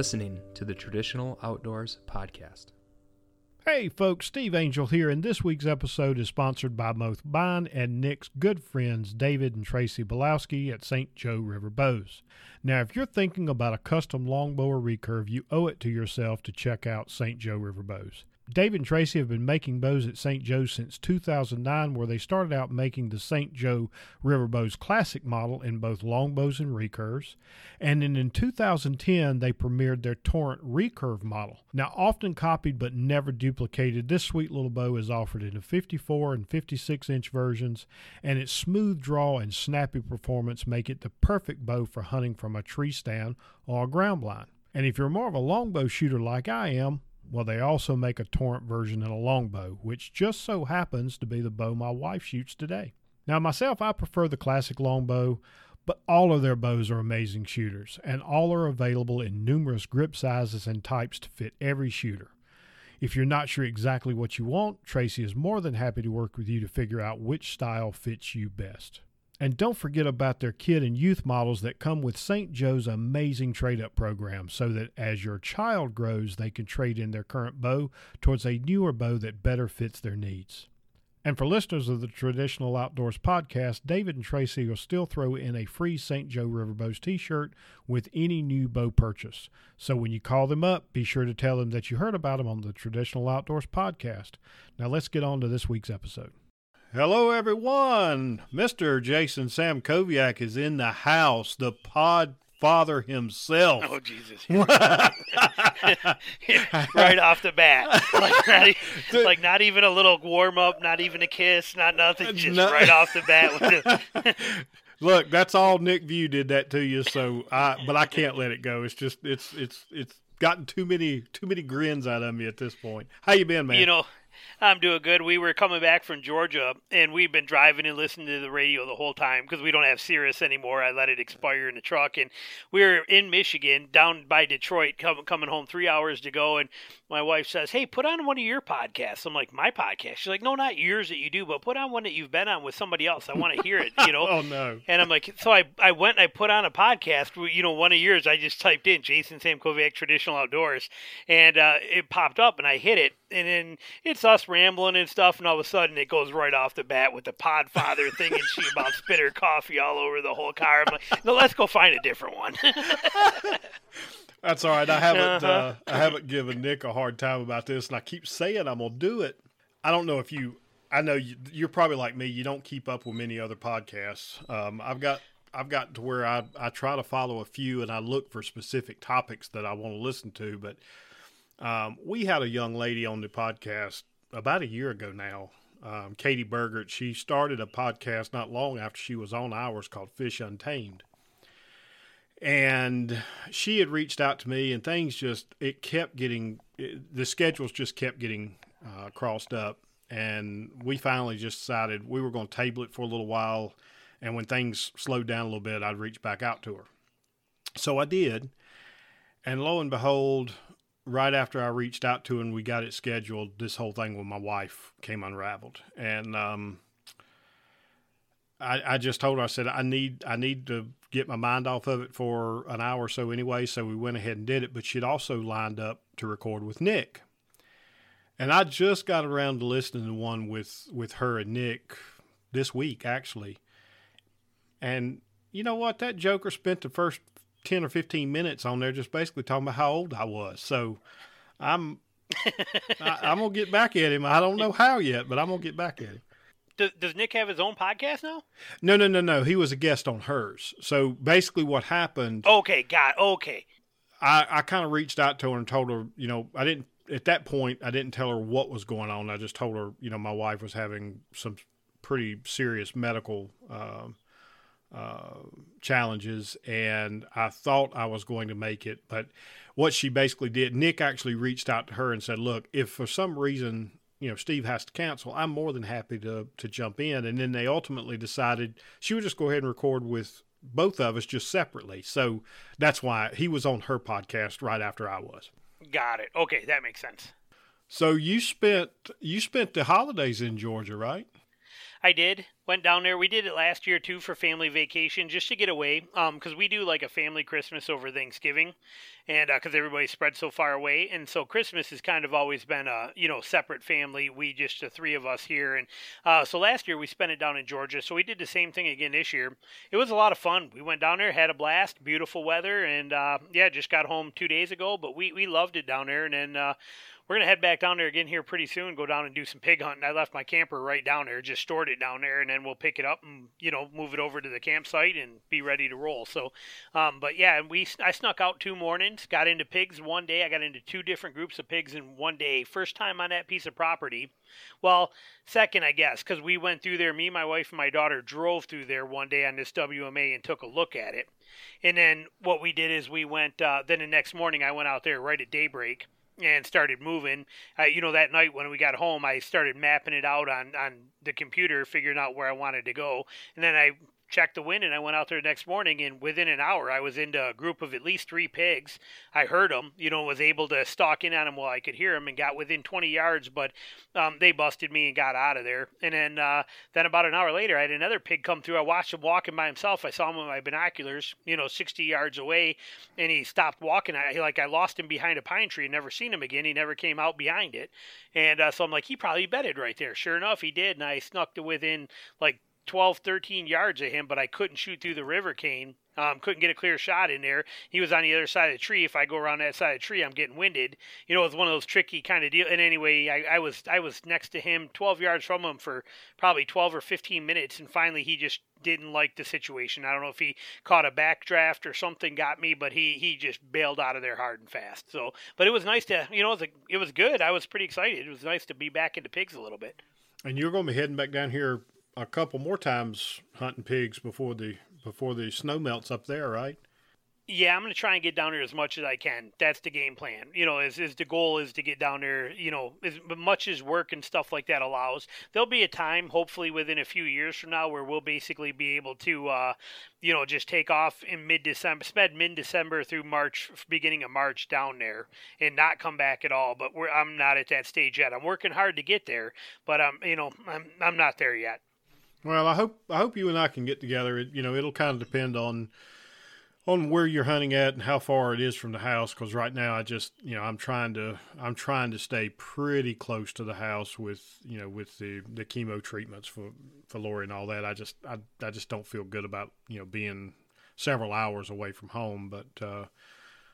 Listening to the Traditional Outdoors Podcast. Hey folks, Steve Angel here, and this week's episode is sponsored by both mine and Nick's good friends David and Tracy Belowski at St. Joe River Bows. Now, if you're thinking about a custom longbow or recurve, you owe it to yourself to check out St. Joe River Bows. David and Tracy have been making bows at St. Joe since 2009, where they started out making the St. Joe River Bows Classic model in both longbows and recurves. And then in 2010, they premiered their Torrent recurve model. Now, often copied but never duplicated, this sweet little bow is offered in a 54 and 56 inch versions, and its smooth draw and snappy performance make it the perfect bow for hunting from a tree stand or a ground blind. And if you're more of a longbow shooter like I am, well, they also make a torrent version in a longbow, which just so happens to be the bow my wife shoots today. Now, myself, I prefer the classic longbow, but all of their bows are amazing shooters, and all are available in numerous grip sizes and types to fit every shooter. If you're not sure exactly what you want, Tracy is more than happy to work with you to figure out which style fits you best. And don't forget about their kid and youth models that come with St. Joe's amazing trade up program so that as your child grows, they can trade in their current bow towards a newer bow that better fits their needs. And for listeners of the Traditional Outdoors podcast, David and Tracy will still throw in a free St. Joe River Bows t shirt with any new bow purchase. So when you call them up, be sure to tell them that you heard about them on the Traditional Outdoors podcast. Now let's get on to this week's episode. Hello, everyone. Mr. Jason Samkoviak is in the house, the pod father himself. Oh Jesus! right off the bat, like not, e- like not, even a little warm up, not even a kiss, not nothing, just no. right off the bat. Look, that's all Nick View did that to you, so I. But I can't let it go. It's just it's it's it's gotten too many too many grins out of me at this point. How you been, man? You know, I'm doing good. We were coming back from Georgia, and we've been driving and listening to the radio the whole time because we don't have Sirius anymore. I let it expire in the truck, and we were in Michigan, down by Detroit, coming coming home three hours to go, and my wife says, "Hey, put on one of your podcasts." I'm like, "My podcast?" She's like, "No, not yours that you do, but put on one that you've been on with somebody else. I want to hear it." You know? oh no! And I'm like, so I I went and I put on a podcast. You know, one of yours. I just typed in Jason Samkoviak Traditional Outdoors, and uh, it popped up, and I hit it, and then it's us rambling and stuff, and all of a sudden it goes right off the bat with the Podfather thing and she about spitter coffee all over the whole car. I'm like, no, let's go find a different one. That's all right. I haven't uh-huh. uh, I haven't given Nick a hard time about this, and I keep saying I'm gonna do it. I don't know if you. I know you, you're probably like me. You don't keep up with many other podcasts. Um, I've got I've got to where I I try to follow a few, and I look for specific topics that I want to listen to. But um, we had a young lady on the podcast about a year ago now, um, Katie Bergert. She started a podcast not long after she was on ours called Fish Untamed. And she had reached out to me, and things just, it kept getting, it, the schedules just kept getting uh, crossed up. And we finally just decided we were going to table it for a little while. And when things slowed down a little bit, I'd reach back out to her. So I did. And lo and behold, right after I reached out to and we got it scheduled, this whole thing with my wife came unraveled. And um, I, I just told her, I said, I need I need to get my mind off of it for an hour or so anyway. So we went ahead and did it. But she'd also lined up to record with Nick. And I just got around to listening to one with, with her and Nick this week, actually. And you know what? That Joker spent the first 10 or 15 minutes on there just basically talking about how old I was. So I'm I, am to get back at him. I don't know how yet, but I'm to get back at him. Does, does Nick have his own podcast now? No, no, no, no. He was a guest on hers. So basically, what happened? Okay, got okay. I, I kind of reached out to her and told her, you know, I didn't at that point I didn't tell her what was going on. I just told her, you know, my wife was having some pretty serious medical um, uh, challenges, and I thought I was going to make it. But what she basically did, Nick actually reached out to her and said, "Look, if for some reason." You know, Steve has to cancel. I'm more than happy to to jump in, and then they ultimately decided she would just go ahead and record with both of us just separately. So that's why he was on her podcast right after I was. Got it. Okay, that makes sense. So you spent you spent the holidays in Georgia, right? I did. Went down there. We did it last year too for family vacation, just to get away. Um, because we do like a family Christmas over Thanksgiving, and because uh, everybody's spread so far away, and so Christmas has kind of always been a you know separate family. We just the three of us here, and uh, so last year we spent it down in Georgia. So we did the same thing again this year. It was a lot of fun. We went down there, had a blast, beautiful weather, and uh, yeah, just got home two days ago. But we we loved it down there, and then. We're gonna head back down there again here pretty soon. Go down and do some pig hunting. I left my camper right down there, just stored it down there, and then we'll pick it up and you know move it over to the campsite and be ready to roll. So, um, but yeah, we I snuck out two mornings, got into pigs one day. I got into two different groups of pigs in one day. First time on that piece of property. Well, second, I guess, because we went through there. Me, my wife, and my daughter drove through there one day on this WMA and took a look at it. And then what we did is we went. Uh, then the next morning, I went out there right at daybreak and started moving. Uh, you know, that night when we got home, I started mapping it out on on the computer, figuring out where I wanted to go, and then I checked the wind and I went out there the next morning and within an hour I was into a group of at least three pigs. I heard them, you know, was able to stalk in on them while I could hear them and got within 20 yards, but um, they busted me and got out of there. And then uh, then about an hour later I had another pig come through. I watched him walking by himself. I saw him with my binoculars, you know, 60 yards away and he stopped walking. I like I lost him behind a pine tree and never seen him again. He never came out behind it. And uh, so I'm like, he probably bedded right there. Sure enough, he did. And I snuck to within like 12, 13 yards of him, but I couldn't shoot through the river cane. Um, couldn't get a clear shot in there. He was on the other side of the tree. If I go around that side of the tree, I'm getting winded. You know, it's one of those tricky kind of deal. And anyway, I, I was I was next to him, 12 yards from him for probably 12 or 15 minutes, and finally he just didn't like the situation. I don't know if he caught a backdraft or something got me, but he he just bailed out of there hard and fast. So, but it was nice to you know it was, a, it was good. I was pretty excited. It was nice to be back into pigs a little bit. And you're going to be heading back down here a couple more times hunting pigs before the before the snow melts up there, right? Yeah, I'm to try and get down there as much as I can. That's the game plan. You know, is, is the goal is to get down there, you know, as much as work and stuff like that allows. There'll be a time, hopefully within a few years from now, where we'll basically be able to, uh, you know, just take off in mid-December, spend mid-December through March, beginning of March down there, and not come back at all. But I'm not at that stage yet. I'm working hard to get there, but I'm, you know, I'm I'm not there yet. Well, I hope I hope you and I can get together. It, you know, it'll kind of depend on on where you're hunting at and how far it is from the house. Because right now, I just you know I'm trying to I'm trying to stay pretty close to the house with you know with the the chemo treatments for for Lori and all that. I just I I just don't feel good about you know being several hours away from home. But uh,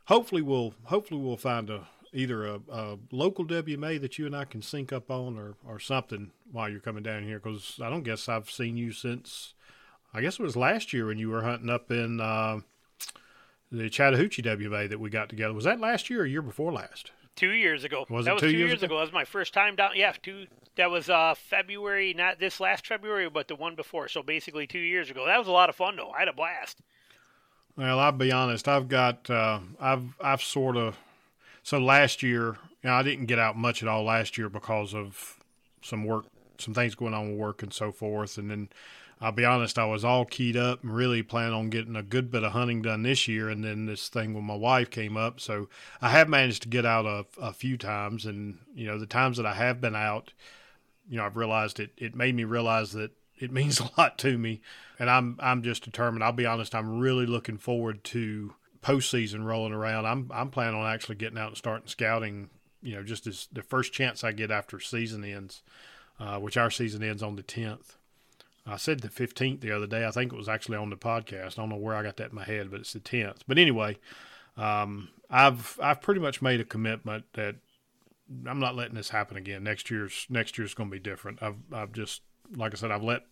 hopefully we'll hopefully we'll find a either a, a, local WMA that you and I can sync up on or, or something while you're coming down here because I don't guess I've seen you since I guess it was last year when you were hunting up in uh, the Chattahoochee WMA that we got together. Was that last year or year before last? Two years ago. Was that it was two, two years, years ago? ago? That was my first time down. Yeah, two. That was uh, February, not this last February, but the one before. So basically two years ago. That was a lot of fun though. I had a blast. Well, I'll be honest. I've got uh, I've I've sort of so last year, you know, I didn't get out much at all last year because of some work, some things going on with work and so forth. And then I'll be honest, I was all keyed up and really planning on getting a good bit of hunting done this year. And then this thing with my wife came up. So I have managed to get out a, a few times. And, you know, the times that I have been out, you know, I've realized it, it made me realize that it means a lot to me. And I'm, I'm just determined. I'll be honest, I'm really looking forward to postseason rolling around, I'm I'm planning on actually getting out and starting scouting. You know, just as the first chance I get after season ends, uh, which our season ends on the tenth. I said the fifteenth the other day. I think it was actually on the podcast. I don't know where I got that in my head, but it's the tenth. But anyway, um, I've I've pretty much made a commitment that I'm not letting this happen again. Next year's next year's going to be different. I've I've just like I said, I've let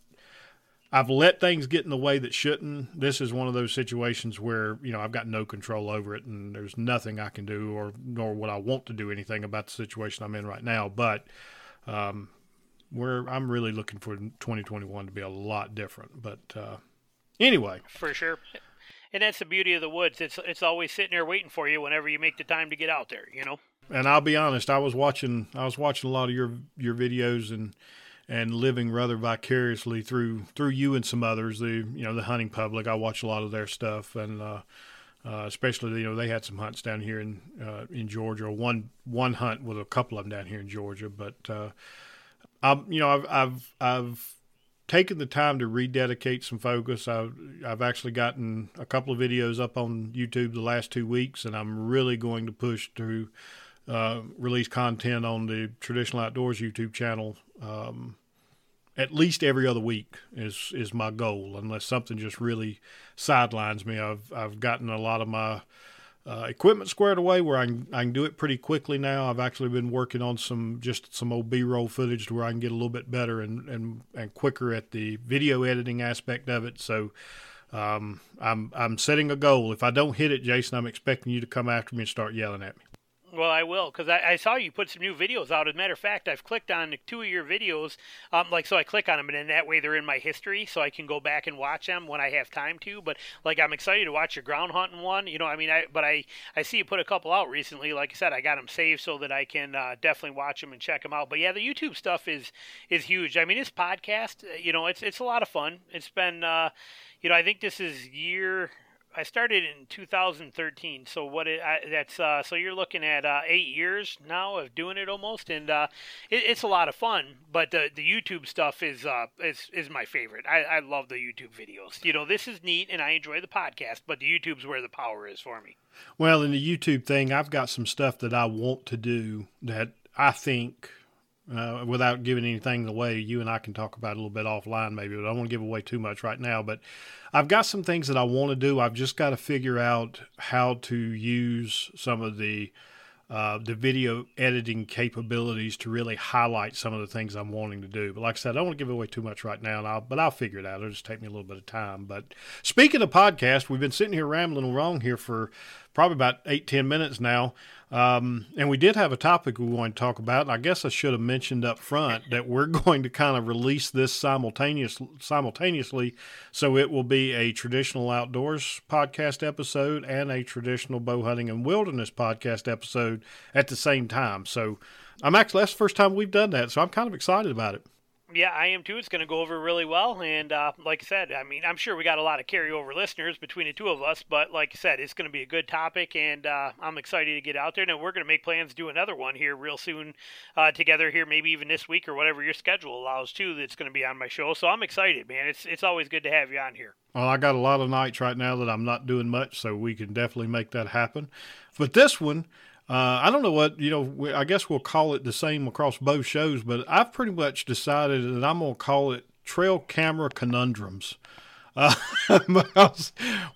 I've let things get in the way that shouldn't. This is one of those situations where you know I've got no control over it, and there's nothing I can do, or nor would I want to do anything about the situation I'm in right now. But um, where I'm really looking for 2021 to be a lot different. But uh, anyway, for sure. And that's the beauty of the woods. It's it's always sitting there waiting for you whenever you make the time to get out there. You know. And I'll be honest, I was watching I was watching a lot of your your videos and and living rather vicariously through through you and some others. The you know the hunting public. I watch a lot of their stuff, and uh, uh, especially you know they had some hunts down here in uh, in Georgia. One one hunt with a couple of them down here in Georgia, but uh, I you know I've I've I've taken the time to rededicate some focus. I've, I've actually gotten a couple of videos up on YouTube the last two weeks, and I'm really going to push to uh, release content on the Traditional Outdoors YouTube channel um, at least every other week is is my goal, unless something just really sidelines me. I've I've gotten a lot of my uh, equipment squared away where I can, I can do it pretty quickly now. I've actually been working on some just some old B-roll footage to where I can get a little bit better and and, and quicker at the video editing aspect of it. So um, I'm I'm setting a goal. If I don't hit it, Jason, I'm expecting you to come after me and start yelling at me. Well, I will because I, I, saw you put some new videos out. As a matter of fact, I've clicked on two of your videos. Um, like so, I click on them, and then that way they're in my history, so I can go back and watch them when I have time to. But like, I'm excited to watch your ground hunting one. You know, I mean, I but I I see you put a couple out recently. Like I said, I got them saved so that I can uh, definitely watch them and check them out. But yeah, the YouTube stuff is is huge. I mean, this podcast, uh, you know, it's it's a lot of fun. It's been. Uh, you know, I think this is year I started in 2013. So what it, I, that's uh, so you're looking at uh, eight years now of doing it almost, and uh, it, it's a lot of fun. But the the YouTube stuff is uh, is is my favorite. I, I love the YouTube videos. You know, this is neat, and I enjoy the podcast. But the YouTube's where the power is for me. Well, in the YouTube thing, I've got some stuff that I want to do that I think uh, without giving anything away, you and I can talk about a little bit offline maybe, but I don't want to give away too much right now. But I've got some things that I want to do. I've just got to figure out how to use some of the uh, the video editing capabilities to really highlight some of the things I'm wanting to do. But like I said, I don't want to give away too much right now, I'll, but I'll figure it out. It'll just take me a little bit of time. But speaking of podcast, we've been sitting here rambling wrong here for probably about eight, ten minutes now. Um, and we did have a topic we wanted to talk about. I guess I should have mentioned up front that we're going to kind of release this simultaneous, simultaneously. So it will be a traditional outdoors podcast episode and a traditional bow hunting and wilderness podcast episode at the same time. So I'm actually, that's the first time we've done that. So I'm kind of excited about it. Yeah, I am too. It's going to go over really well. And uh, like I said, I mean, I'm sure we got a lot of carryover listeners between the two of us. But like I said, it's going to be a good topic, and uh, I'm excited to get out there. And we're going to make plans to do another one here real soon uh, together here, maybe even this week or whatever your schedule allows too. That's going to be on my show. So I'm excited, man. It's it's always good to have you on here. Well, I got a lot of nights right now that I'm not doing much, so we can definitely make that happen. But this one. Uh, I don't know what you know. I guess we'll call it the same across both shows, but I've pretty much decided that I'm gonna call it Trail Camera Conundrums. Uh,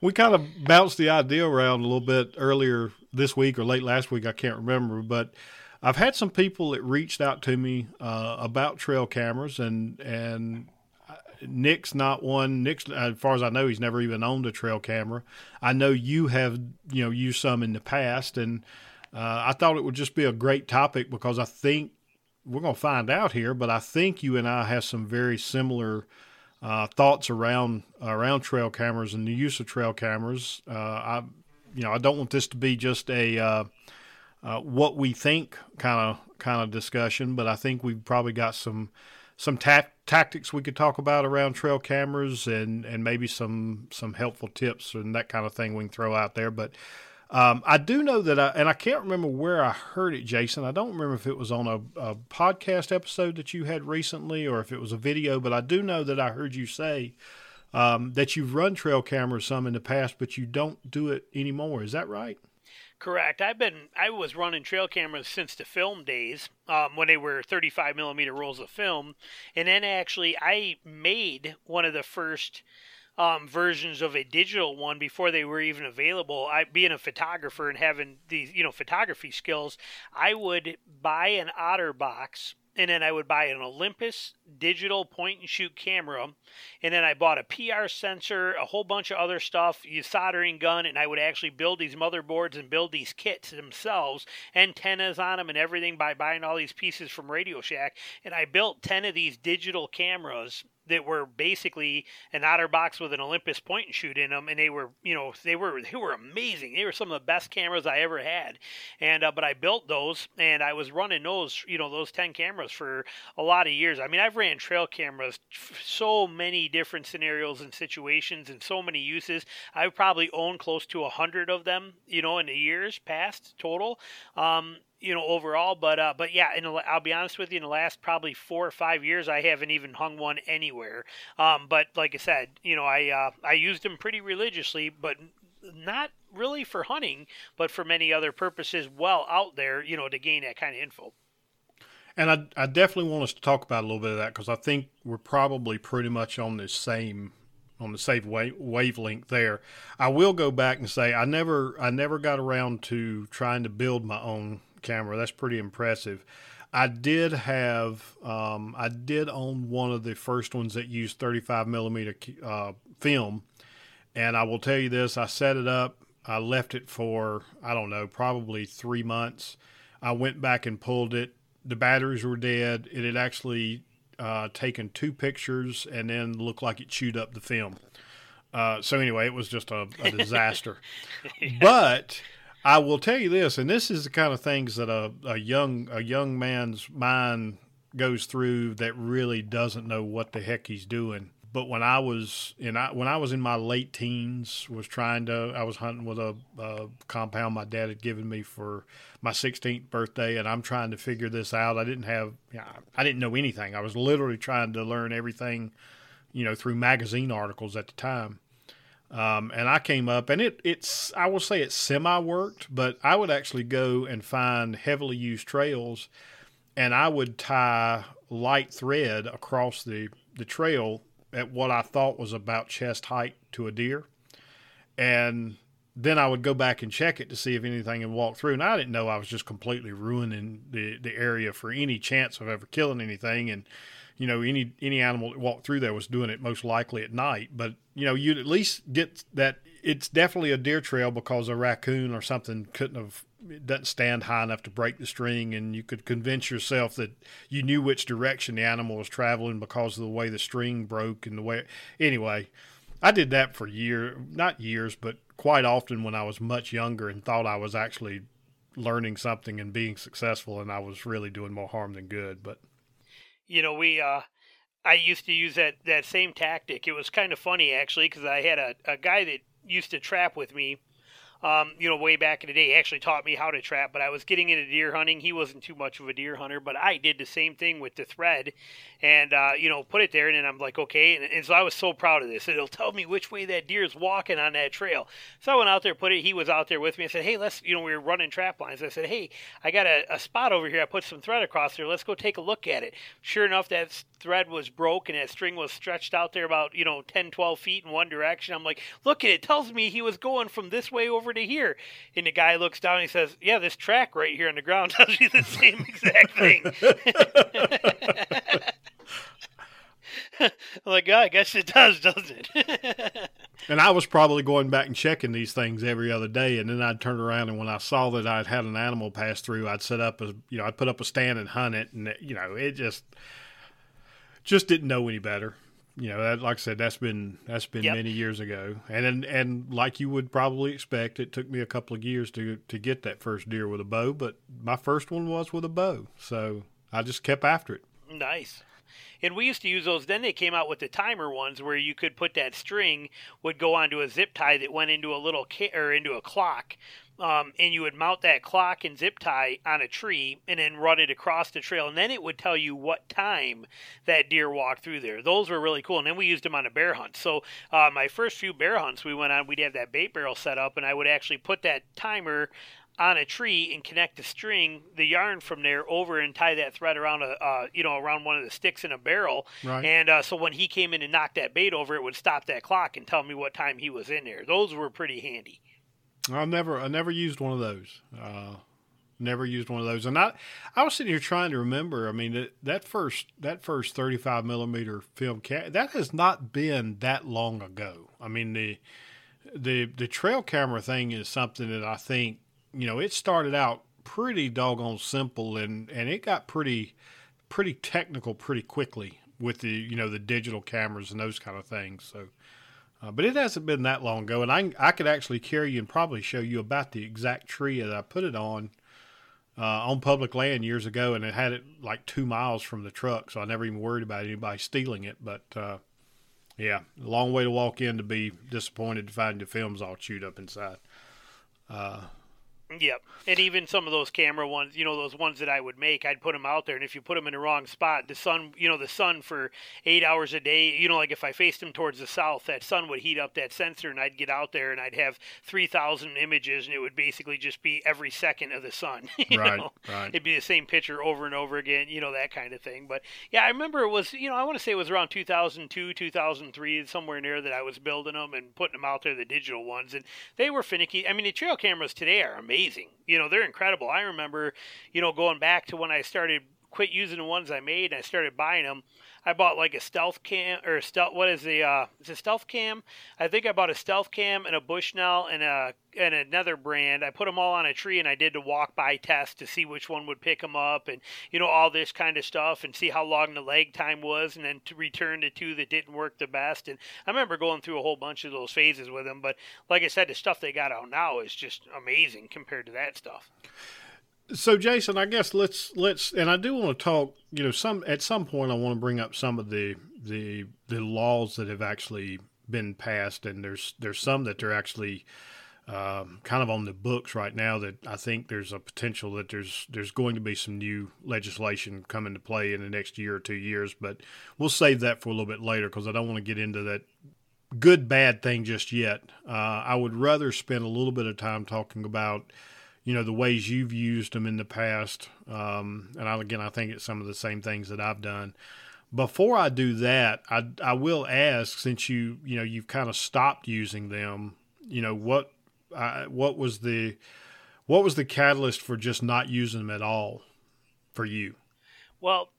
we kind of bounced the idea around a little bit earlier this week or late last week. I can't remember, but I've had some people that reached out to me uh, about trail cameras, and and Nick's not one. Nick's, as far as I know, he's never even owned a trail camera. I know you have, you know, used some in the past, and uh, I thought it would just be a great topic because I think we're going to find out here, but I think you and I have some very similar uh, thoughts around around trail cameras and the use of trail cameras. Uh, I, you know, I don't want this to be just a uh, uh, what we think kind of kind of discussion, but I think we've probably got some some ta- tactics we could talk about around trail cameras and and maybe some some helpful tips and that kind of thing we can throw out there. But um, I do know that, I, and I can't remember where I heard it, Jason. I don't remember if it was on a, a, podcast episode that you had recently or if it was a video, but I do know that I heard you say um, that you've run trail cameras some in the past, but you don't do it anymore. Is that right? Correct. I've been I was running trail cameras since the film days, um, when they were 35 millimeter rolls of film, and then actually I made one of the first um, versions of a digital one before they were even available. I, being a photographer and having these, you know, photography skills, I would buy an OtterBox and then I would buy an Olympus digital point and shoot camera, and then I bought a PR sensor, a whole bunch of other stuff, a soldering gun, and I would actually build these motherboards and build these kits themselves, antennas on them and everything by buying all these pieces from Radio Shack, and I built ten of these digital cameras that were basically an OtterBox with an Olympus point and shoot in them, and they were, you know, they were they were amazing. They were some of the best cameras I ever had, and uh, but I built those, and I was running those, you know, those ten cameras for a lot of years. I mean, I've ran trail cameras so many different scenarios and situations, and so many uses. I've probably owned close to a hundred of them, you know, in the years past total. Um, you know, overall. But uh, but yeah, and I'll be honest with you, in the last probably four or five years, I haven't even hung one anywhere. Um, but like I said, you know, I uh, I used them pretty religiously, but not really for hunting, but for many other purposes. Well, out there, you know, to gain that kind of info. And I, I definitely want us to talk about a little bit of that because I think we're probably pretty much on the same on the same wave, wavelength there. I will go back and say I never I never got around to trying to build my own camera. That's pretty impressive. I did have, um, I did own one of the first ones that used 35 millimeter uh, film, and I will tell you this: I set it up, I left it for I don't know, probably three months. I went back and pulled it. The batteries were dead. It had actually uh, taken two pictures and then looked like it chewed up the film. Uh, so anyway, it was just a, a disaster. yeah. But I will tell you this, and this is the kind of things that a, a young a young man's mind goes through that really doesn't know what the heck he's doing. But when I was in I, when I was in my late teens, was trying to I was hunting with a, a compound my dad had given me for my 16th birthday, and I'm trying to figure this out. I didn't have I didn't know anything. I was literally trying to learn everything, you know, through magazine articles at the time. Um, and I came up, and it it's I will say it semi worked, but I would actually go and find heavily used trails, and I would tie light thread across the the trail at what I thought was about chest height to a deer, and then I would go back and check it to see if anything had walked through. And I didn't know I was just completely ruining the the area for any chance of ever killing anything, and you know any any animal that walked through there was doing it most likely at night. But you know you'd at least get that it's definitely a deer trail because a raccoon or something couldn't have it doesn't stand high enough to break the string and you could convince yourself that you knew which direction the animal was traveling because of the way the string broke and the way anyway i did that for years not years but quite often when i was much younger and thought i was actually learning something and being successful and i was really doing more harm than good. But you know, we uh, I used to use that that same tactic. It was kind of funny actually because I had a, a guy that used to trap with me um, you know, way back in the day. Actually taught me how to trap, but I was getting into deer hunting. He wasn't too much of a deer hunter, but I did the same thing with the thread and, uh, you know, put it there. And then I'm like, okay. And, and, so I was so proud of this. It'll tell me which way that deer is walking on that trail. So I went out there, put it. He was out there with me. I said, hey, let's, you know, we were running trap lines. I said, hey, I got a, a spot over here. I put some thread across there. Let's go take a look at it. Sure enough, that thread was broke and that string was stretched out there about, you know, 10, 12 feet in one direction. I'm like, look at it. it tells me he was going from this way over to here. And the guy looks down and he says, Yeah, this track right here on the ground tells you the same exact thing. I'm like, yeah, I guess it does, doesn't it? and I was probably going back and checking these things every other day, and then I'd turn around and when I saw that I'd had an animal pass through, I'd set up a, you know, I'd put up a stand and hunt it, and you know, it just, just didn't know any better you know, that, like I said, that's been that's been yep. many years ago, and, and and like you would probably expect, it took me a couple of years to to get that first deer with a bow, but my first one was with a bow, so I just kept after it. Nice. And we used to use those. Then they came out with the timer ones where you could put that string would go onto a zip tie that went into a little kit or into a clock um, and you would mount that clock and zip tie on a tree and then run it across the trail and then it would tell you what time that deer walked through there those were really cool and then we used them on a bear hunt so uh, my first few bear hunts we went on we'd have that bait barrel set up and i would actually put that timer on a tree and connect the string, the yarn from there over and tie that thread around a, uh, you know, around one of the sticks in a barrel. Right. And uh, so when he came in and knocked that bait over, it would stop that clock and tell me what time he was in there. Those were pretty handy. I never, I never used one of those. Uh, never used one of those. And I, I was sitting here trying to remember. I mean, that, that first, that first thirty-five millimeter film cat that has not been that long ago. I mean, the, the, the trail camera thing is something that I think, you know, it started out pretty doggone simple and, and it got pretty, pretty technical pretty quickly with the, you know, the digital cameras and those kind of things. So, uh, but it hasn't been that long ago, and I I could actually carry you and probably show you about the exact tree that I put it on uh, on public land years ago, and it had it like two miles from the truck, so I never even worried about anybody stealing it. But uh, yeah, a long way to walk in to be disappointed to find the films all chewed up inside. Yep, and even some of those camera ones, you know, those ones that I would make, I'd put them out there, and if you put them in the wrong spot, the sun, you know, the sun for eight hours a day, you know, like if I faced them towards the south, that sun would heat up that sensor, and I'd get out there and I'd have three thousand images, and it would basically just be every second of the sun. Right, know? right. It'd be the same picture over and over again, you know, that kind of thing. But yeah, I remember it was, you know, I want to say it was around 2002, 2003, somewhere near that I was building them and putting them out there, the digital ones, and they were finicky. I mean, the trail cameras today are amazing. You know, they're incredible. I remember, you know, going back to when I started quit using the ones I made and I started buying them. I bought like a stealth cam or a stealth. What is the? Uh, it's a stealth cam. I think I bought a stealth cam and a Bushnell and a and another brand. I put them all on a tree and I did the walk by test to see which one would pick them up and you know all this kind of stuff and see how long the lag time was and then to return the two that didn't work the best. And I remember going through a whole bunch of those phases with them. But like I said, the stuff they got out now is just amazing compared to that stuff. So Jason, I guess let's let's and I do want to talk. You know, some at some point I want to bring up some of the the the laws that have actually been passed, and there's there's some that are actually um, kind of on the books right now that I think there's a potential that there's there's going to be some new legislation come into play in the next year or two years, but we'll save that for a little bit later because I don't want to get into that good bad thing just yet. Uh, I would rather spend a little bit of time talking about you know the ways you've used them in the past um, and I, again i think it's some of the same things that i've done before i do that i, I will ask since you you know you've kind of stopped using them you know what uh, what was the what was the catalyst for just not using them at all for you Well,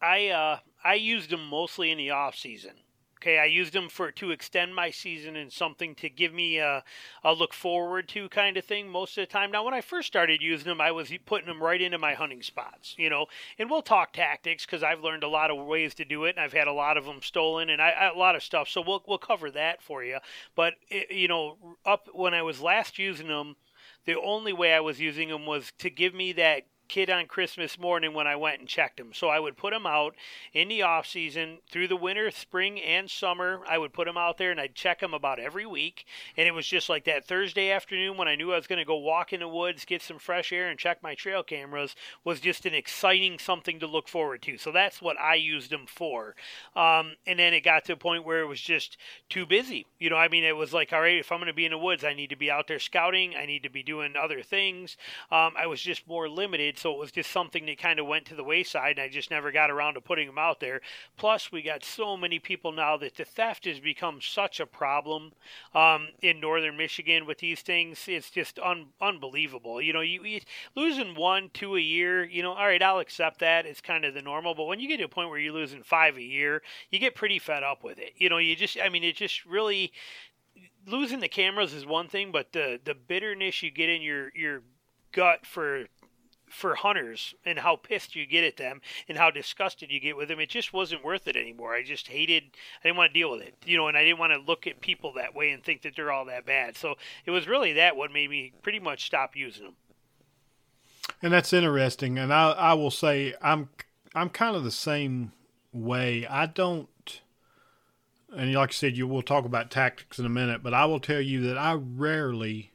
I uh, I used them mostly in the off season. Okay, I used them for to extend my season and something to give me a, a look forward to kind of thing most of the time. Now, when I first started using them, I was putting them right into my hunting spots, you know. And we'll talk tactics because I've learned a lot of ways to do it, and I've had a lot of them stolen, and I, I- a lot of stuff. So we'll we'll cover that for you. But it, you know, up when I was last using them, the only way I was using them was to give me that kid on Christmas morning when I went and checked them. So I would put them out in the off season through the winter, spring, and summer. I would put them out there and I'd check them about every week. And it was just like that Thursday afternoon when I knew I was going to go walk in the woods, get some fresh air, and check my trail cameras was just an exciting something to look forward to. So that's what I used them for. Um, and then it got to a point where it was just too busy. You know, I mean, it was like, all right, if I'm going to be in the woods, I need to be out there scouting. I need to be doing other things. Um, I was just more limited, so it was just something that kind of went to the wayside, and I just never got around to putting them out there. Plus, we got so many people now that the theft has become such a problem um, in northern Michigan with these things. It's just un- unbelievable. You know, you, you losing one, two a year. You know, all right, I'll accept that. It's kind of the normal. But when you get to a point where you're losing five a year, you get pretty fed up with it. You know, you just, I mean, it just really losing the cameras is one thing, but the the bitterness you get in your your gut for for hunters and how pissed you get at them and how disgusted you get with them, it just wasn't worth it anymore. I just hated. I didn't want to deal with it, you know, and I didn't want to look at people that way and think that they're all that bad. So it was really that what made me pretty much stop using them. And that's interesting. And I, I will say I'm I'm kind of the same way. I don't and like I said, you will talk about tactics in a minute, but I will tell you that I rarely,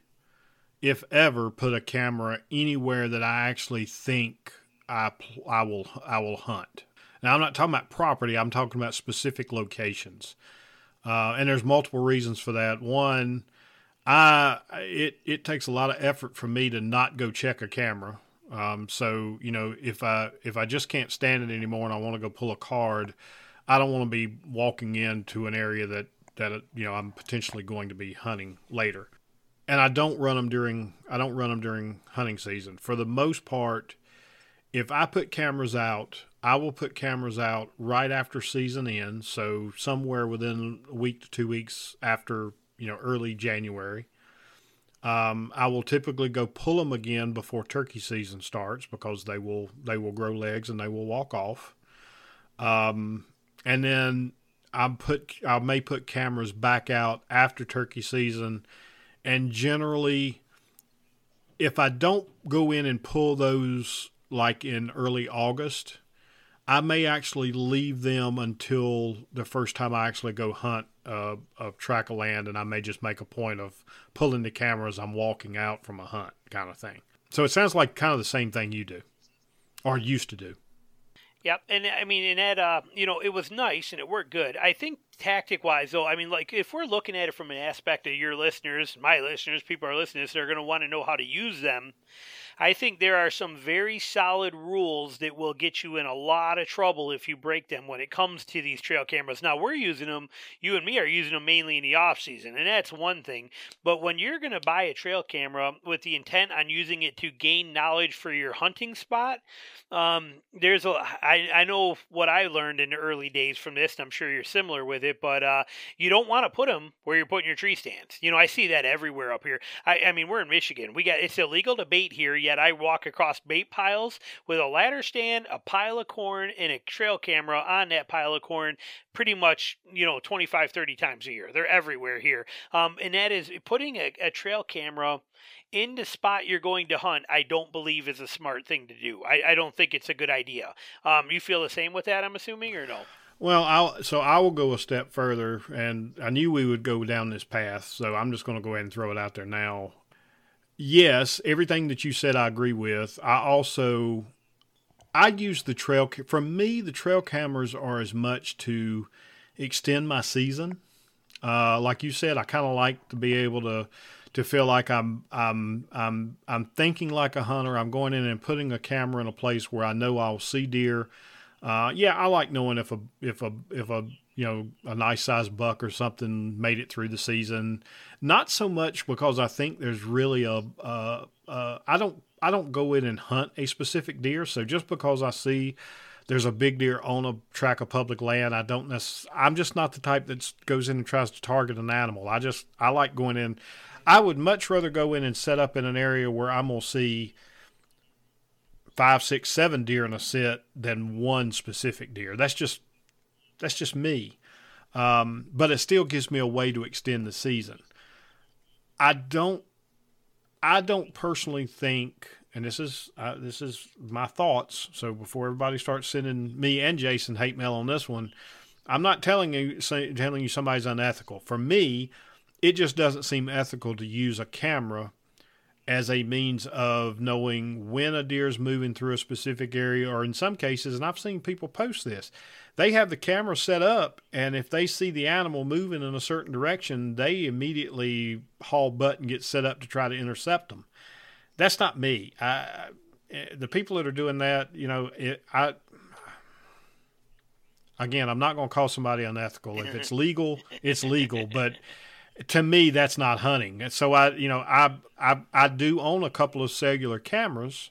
if ever, put a camera anywhere that I actually think I I will I will hunt. Now I'm not talking about property. I'm talking about specific locations, uh, and there's multiple reasons for that. One, I it it takes a lot of effort for me to not go check a camera. Um, so you know if I if I just can't stand it anymore and I want to go pull a card, I don't want to be walking into an area that that you know I'm potentially going to be hunting later. And I don't run them during I don't run them during hunting season. For the most part, if I put cameras out, I will put cameras out right after season ends, so somewhere within a week to two weeks after you know early January. Um, I will typically go pull them again before turkey season starts because they will they will grow legs and they will walk off. Um, and then I put I may put cameras back out after turkey season, and generally, if I don't go in and pull those like in early August, I may actually leave them until the first time I actually go hunt uh, of track of land, and I may just make a point of pulling the camera as I'm walking out from a hunt, kind of thing. So it sounds like kind of the same thing you do, or used to do. Yep, and I mean, and that, uh, you know, it was nice and it worked good. I think tactic wise, though, I mean, like if we're looking at it from an aspect of your listeners, my listeners, people are listening, they're going to want to know how to use them. I think there are some very solid rules that will get you in a lot of trouble if you break them when it comes to these trail cameras. Now, we're using them, you and me are using them mainly in the off season, and that's one thing. But when you're going to buy a trail camera with the intent on using it to gain knowledge for your hunting spot, um, there's a I, I know what I learned in the early days from this, and I'm sure you're similar with it, but uh, you don't want to put them where you're putting your tree stands. You know, I see that everywhere up here. I, I mean, we're in Michigan. We got it's illegal to bait here yet I walk across bait piles with a ladder stand, a pile of corn, and a trail camera on that pile of corn pretty much, you know, 25, 30 times a year. They're everywhere here. Um, and that is putting a, a trail camera in the spot you're going to hunt, I don't believe is a smart thing to do. I, I don't think it's a good idea. Um, you feel the same with that, I'm assuming, or no? Well, I'll, so I will go a step further, and I knew we would go down this path, so I'm just going to go ahead and throw it out there now yes, everything that you said I agree with. I also I use the trail for me the trail cameras are as much to extend my season. Uh, like you said, I kind of like to be able to to feel like I'm I'm I'm I'm thinking like a hunter. I'm going in and putting a camera in a place where I know I'll see deer. Uh, yeah, I like knowing if a if a if a you know, a nice sized buck or something made it through the season. Not so much because I think there's really a. Uh, uh, I don't I don't go in and hunt a specific deer. So just because I see there's a big deer on a track of public land, I don't necessarily. I'm just not the type that goes in and tries to target an animal. I just I like going in. I would much rather go in and set up in an area where I'm gonna see five, six, seven deer in a sit than one specific deer. That's just that's just me. Um, but it still gives me a way to extend the season. I don't. I don't personally think, and this is uh, this is my thoughts. So before everybody starts sending me and Jason hate mail on this one, I'm not telling you say, telling you somebody's unethical. For me, it just doesn't seem ethical to use a camera as a means of knowing when a deer is moving through a specific area, or in some cases, and I've seen people post this, they have the camera set up, and if they see the animal moving in a certain direction, they immediately haul butt and get set up to try to intercept them. That's not me. I, eh, the people that are doing that, you know, it, I again, I'm not going to call somebody unethical. If it's legal, it's legal, but to me, that's not hunting. And so I, you know, I, I, I do own a couple of cellular cameras,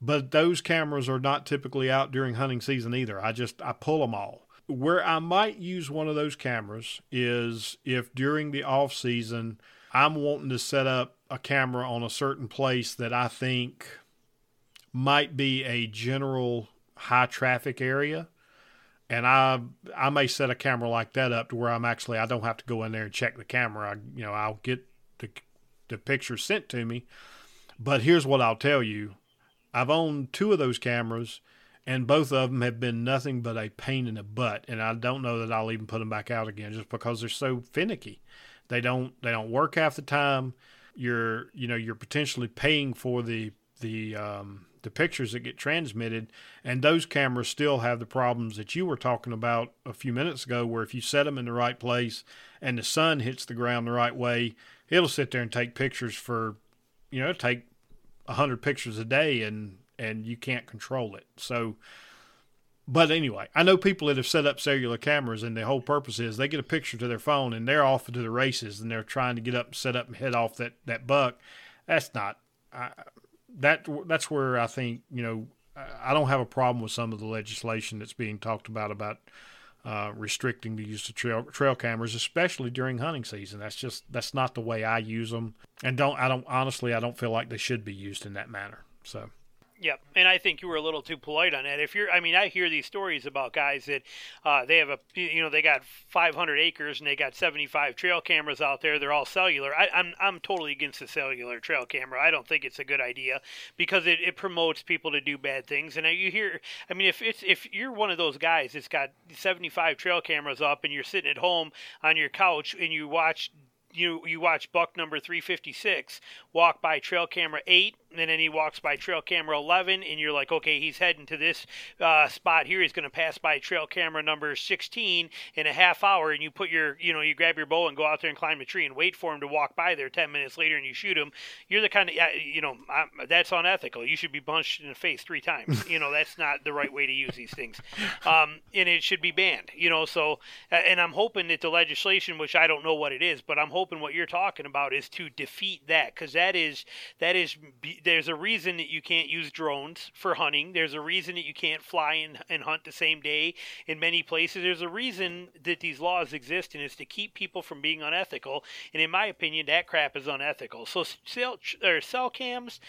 but those cameras are not typically out during hunting season either. I just, I pull them all. Where I might use one of those cameras is if during the off season I'm wanting to set up a camera on a certain place that I think might be a general high traffic area and I I may set a camera like that up to where I'm actually I don't have to go in there and check the camera. I, you know, I'll get the the picture sent to me. But here's what I'll tell you: I've owned two of those cameras, and both of them have been nothing but a pain in the butt. And I don't know that I'll even put them back out again, just because they're so finicky. They don't they don't work half the time. You're you know you're potentially paying for the the um, the pictures that get transmitted. And those cameras still have the problems that you were talking about a few minutes ago, where if you set them in the right place and the sun hits the ground the right way, it'll sit there and take pictures for, you know, take a hundred pictures a day, and and you can't control it. So. But anyway, I know people that have set up cellular cameras, and the whole purpose is they get a picture to their phone and they're off to the races, and they're trying to get up, set up, and head off that that buck. That's not. I, that that's where I think you know I don't have a problem with some of the legislation that's being talked about about uh, restricting the use of trail trail cameras, especially during hunting season. That's just that's not the way I use them, and don't I don't honestly I don't feel like they should be used in that manner. So. Yep, and I think you were a little too polite on that. If you're, I mean, I hear these stories about guys that uh, they have a, you know, they got 500 acres and they got 75 trail cameras out there. They're all cellular. I, I'm, I'm totally against the cellular trail camera. I don't think it's a good idea because it, it promotes people to do bad things. And you hear, I mean, if it's if you're one of those guys that's got 75 trail cameras up and you're sitting at home on your couch and you watch you you watch buck number 356 walk by trail camera 8 and then he walks by trail camera 11 and you're like okay he's heading to this uh, spot here. He's going to pass by trail camera number 16 in a half hour and you put your you know you grab your bow and go out there and climb a tree and wait for him to walk by there 10 minutes later and you shoot him. You're the kind of you know I'm, that's unethical. You should be punched in the face three times. You know that's not the right way to use these things. Um, and it should be banned you know so and i'm hoping that the legislation which i don't know what it is but i'm hoping what you're talking about is to defeat that because that is that is there's a reason that you can't use drones for hunting. There's a reason that you can't fly and, and hunt the same day in many places. There's a reason that these laws exist, and it's to keep people from being unethical. And in my opinion, that crap is unethical. So cell or cell cams,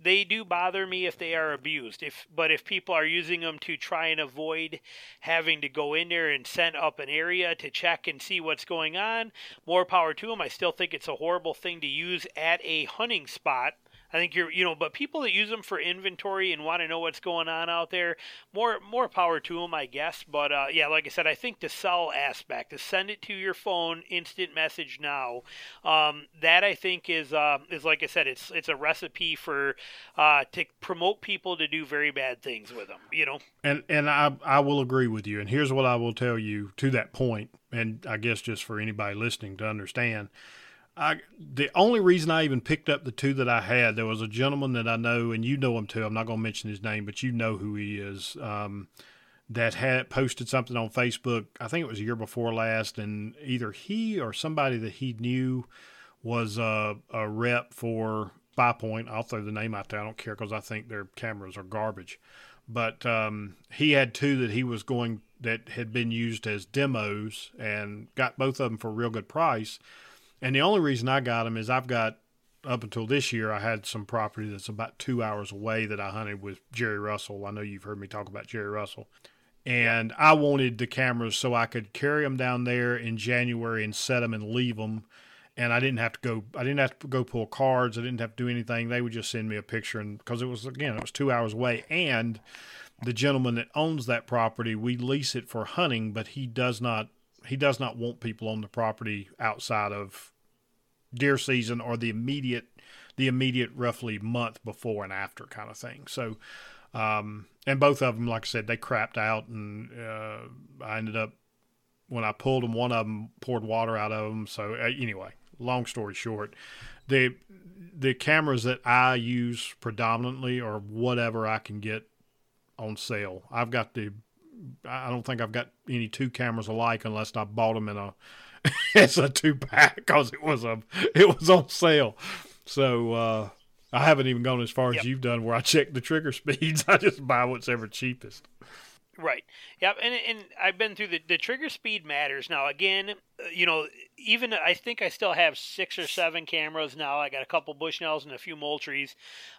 they do bother me if they are abused. If but if people are using them to try and avoid having to go in there and set up an area to check and see what's going on, more power to them. I still think it's a horrible thing to use at a hunting spot I think you're, you know, but people that use them for inventory and want to know what's going on out there, more more power to them, I guess. But uh, yeah, like I said, I think the cell aspect, to send it to your phone, instant message now, um, that I think is uh, is like I said, it's it's a recipe for uh, to promote people to do very bad things with them, you know. And and I I will agree with you. And here's what I will tell you to that point, and I guess just for anybody listening to understand I the only reason I even picked up the two that I had, there was a gentleman that I know, and you know him too. I'm not going to mention his name, but you know who he is. Um, that had posted something on Facebook. I think it was a year before last, and either he or somebody that he knew was a, a rep for Spy Point. I'll throw the name out there. I don't care because I think their cameras are garbage. But um, he had two that he was going that had been used as demos and got both of them for a real good price and the only reason I got them is I've got up until this year, I had some property that's about two hours away that I hunted with Jerry Russell. I know you've heard me talk about Jerry Russell. And I wanted the cameras so I could carry them down there in January and set them and leave them. And I didn't have to go. I didn't have to go pull cards. I didn't have to do anything. They would just send me a picture, and because it was again, it was two hours away. And the gentleman that owns that property, we lease it for hunting, but he does not he does not want people on the property outside of deer season or the immediate the immediate roughly month before and after kind of thing. So, um, and both of them, like I said, they crapped out, and uh, I ended up when I pulled them, one of them poured water out of them. So uh, anyway, long story short, the the cameras that I use predominantly are whatever I can get on sale. I've got the I don't think I've got any two cameras alike unless I bought them in a as a two pack because it was a it was on sale. So uh, I haven't even gone as far yep. as you've done where I check the trigger speeds. I just buy what's ever cheapest. Right. Yep. And and I've been through the the trigger speed matters. Now again, you know, even I think I still have six or seven cameras now. I got a couple Bushnells and a few Moultries.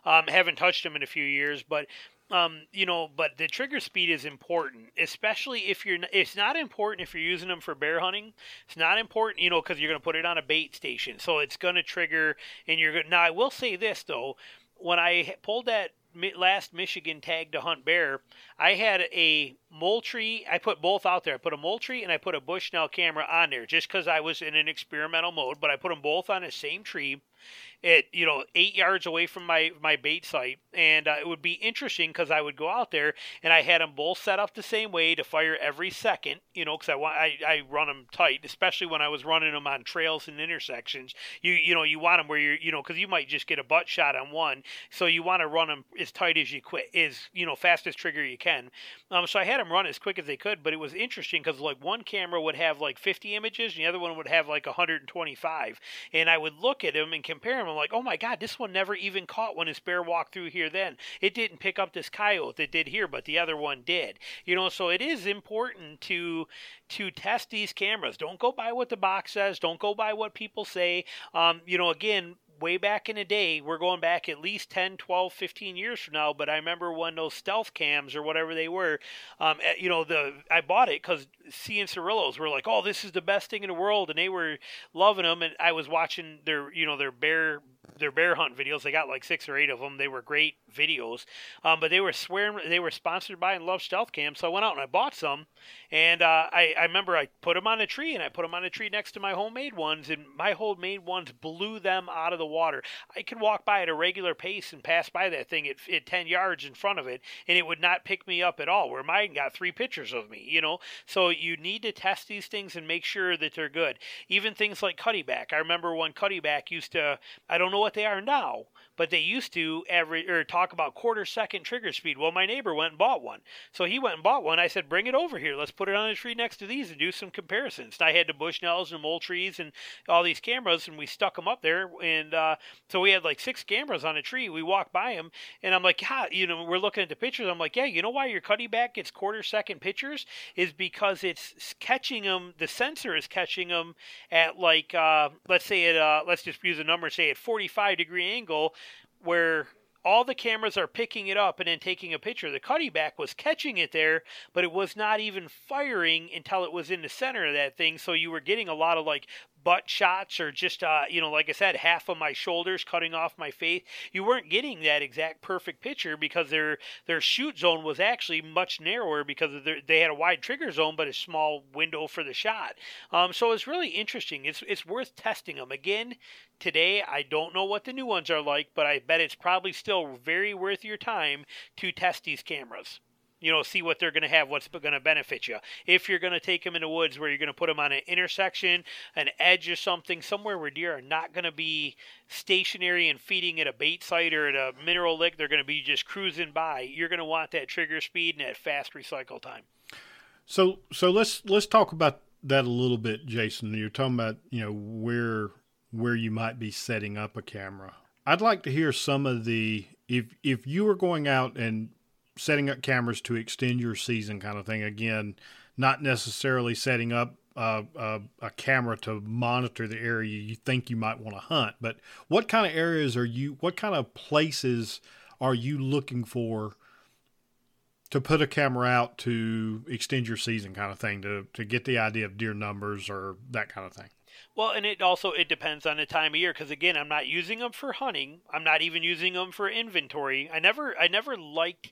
Um, haven't touched them in a few years, but um, you know, but the trigger speed is important, especially if you're. It's not important if you're using them for bear hunting. It's not important, you know, because you're going to put it on a bait station, so it's going to trigger. And you're going. Now, I will say this though, when I pulled that last Michigan tag to hunt bear, I had a Moultrie. I put both out there. I put a Moultrie and I put a Bushnell camera on there just because I was in an experimental mode. But I put them both on the same tree at you know eight yards away from my my bait site, and uh, it would be interesting because I would go out there and I had them both set up the same way to fire every second, you know, because I want I, I run them tight, especially when I was running them on trails and intersections. You you know you want them where you're you know because you might just get a butt shot on one, so you want to run them as tight as you quit is you know fastest trigger you can. Um, so I had them run as quick as they could, but it was interesting because like one camera would have like 50 images and the other one would have like 125, and I would look at them and compare them I'm like, oh my God, this one never even caught when his bear walked through here then. It didn't pick up this coyote that did here, but the other one did. You know, so it is important to to test these cameras. Don't go by what the box says. Don't go by what people say. Um, you know, again, way back in the day, we're going back at least 10, 12, 15 years from now, but I remember when those stealth cams or whatever they were, um, eh, you know, the I bought it because C and Cirillos were like, oh, this is the best thing in the world, and they were loving them, and I was watching their, you know, their bear their bear hunt videos. They got like six or eight of them. They were great videos, um, but they were swearing they were sponsored by and love stealth cam. So I went out and I bought some, and uh, I I remember I put them on a tree and I put them on a tree next to my homemade ones, and my homemade ones blew them out of the water. I could walk by at a regular pace and pass by that thing at, at ten yards in front of it, and it would not pick me up at all. Where mine got three pictures of me, you know. So you need to test these things and make sure that they're good. Even things like Cuddeback. I remember when Cuddeback used to. I don't know what they are now, but they used to every or talk about quarter second trigger speed. Well, my neighbor went and bought one, so he went and bought one. I said, "Bring it over here. Let's put it on a tree next to these and do some comparisons." And I had the Bushnells and Moultries and all these cameras, and we stuck them up there. And uh, so we had like six cameras on a tree. We walked by them, and I'm like, "Yeah, you know, we're looking at the pictures." I'm like, "Yeah, you know why your back gets quarter second pictures is because it's catching them. The sensor is catching them at like, uh, let's say at, uh, let's just use a number, say at 45 degree angle." Where all the cameras are picking it up and then taking a picture. The Cuddeback was catching it there, but it was not even firing until it was in the center of that thing. So you were getting a lot of like butt shots or just uh, you know like i said half of my shoulders cutting off my face. You weren't getting that exact perfect picture because their their shoot zone was actually much narrower because their, they had a wide trigger zone but a small window for the shot. Um, so it's really interesting. It's it's worth testing them again today i don't know what the new ones are like but i bet it's probably still very worth your time to test these cameras you know, see what they're going to have, what's going to benefit you. If you're going to take them in the woods where you're going to put them on an intersection, an edge or something, somewhere where deer are not going to be stationary and feeding at a bait site or at a mineral lick, they're going to be just cruising by. You're going to want that trigger speed and that fast recycle time. So, so let's let's talk about that a little bit, Jason. You're talking about you know where where you might be setting up a camera. I'd like to hear some of the if if you were going out and setting up cameras to extend your season kind of thing. Again, not necessarily setting up uh, a camera to monitor the area you think you might want to hunt, but what kind of areas are you? What kind of places are you looking for to put a camera out to extend your season, kind of thing, to to get the idea of deer numbers or that kind of thing? Well, and it also it depends on the time of year because again, I'm not using them for hunting. I'm not even using them for inventory. I never I never liked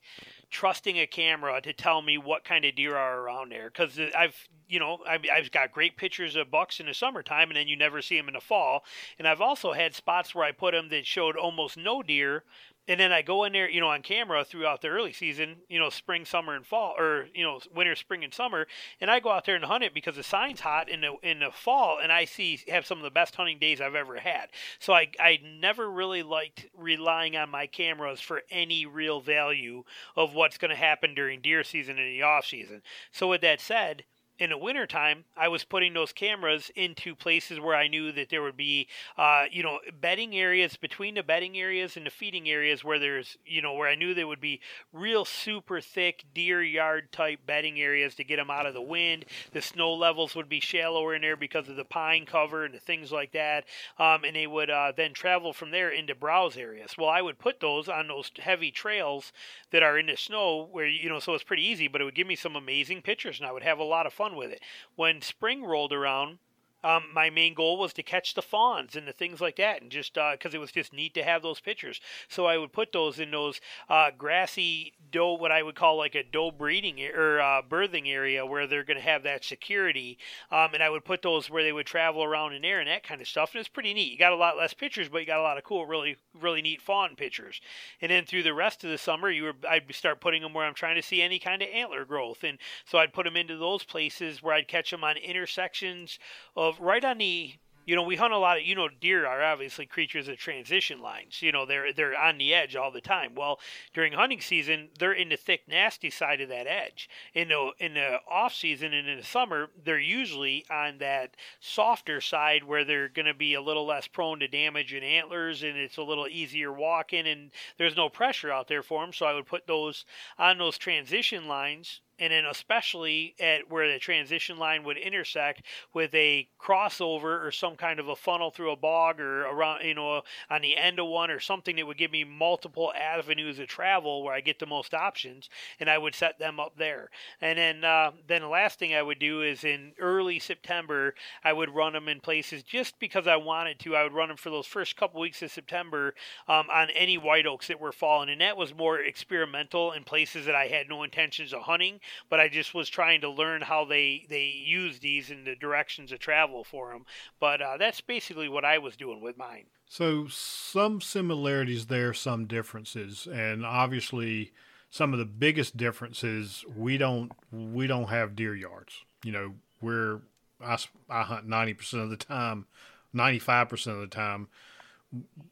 trusting a camera to tell me what kind of deer are around there. Because I've you know I've, I've got great pictures of bucks in the summertime and then you never see them in the fall. And I've also had spots where I put them that showed almost no deer and then I go in there, you know, on camera throughout the early season, you know, spring, summer, and fall, or you know, winter, spring, and summer, and I go out there and hunt it because the sign's hot in the in the fall, and I see have some of the best hunting days I've ever had. So I I never really liked relying on my cameras for any real value of what's going to happen during deer season and the off season. So with that said, in the wintertime, I was putting those cameras into places where I knew that there would be, uh, you know, bedding areas between the bedding areas and the feeding areas where there's, you know, where I knew there would be real super thick deer yard type bedding areas to get them out of the wind. The snow levels would be shallower in there because of the pine cover and the things like that. Um, and they would uh, then travel from there into browse areas. Well, I would put those on those heavy trails that are in the snow where, you know, so it's pretty easy, but it would give me some amazing pictures and I would have a lot of fun fun with it. When spring rolled around, um, my main goal was to catch the fawns and the things like that, and just because uh, it was just neat to have those pictures. So I would put those in those uh, grassy doe, what I would call like a doe breeding or uh, birthing area where they're going to have that security. Um, and I would put those where they would travel around in there and that kind of stuff. And it's pretty neat. You got a lot less pictures, but you got a lot of cool, really, really neat fawn pictures. And then through the rest of the summer, you were I'd start putting them where I'm trying to see any kind of antler growth, and so I'd put them into those places where I'd catch them on intersections of right on the you know, we hunt a lot of, you know, deer are obviously creatures of transition lines. You know, they're they're on the edge all the time. Well, during hunting season, they're in the thick, nasty side of that edge. In the in the off season and in the summer, they're usually on that softer side where they're going to be a little less prone to damage in antlers, and it's a little easier walking, and there's no pressure out there for them. So I would put those on those transition lines and then especially at where the transition line would intersect with a crossover or some kind of a funnel through a bog or around, you know, on the end of one or something that would give me multiple avenues of travel where I get the most options, and I would set them up there. And then, uh, then the last thing I would do is in early September, I would run them in places just because I wanted to. I would run them for those first couple weeks of September um, on any white oaks that were falling, and that was more experimental in places that I had no intentions of hunting, but I just was trying to learn how they they use these in the directions of travel for them. But uh, that's basically what I was doing with mine. So some similarities there, some differences, and obviously some of the biggest differences we don't we don't have deer yards. You know, we're I, I hunt ninety percent of the time, ninety five percent of the time.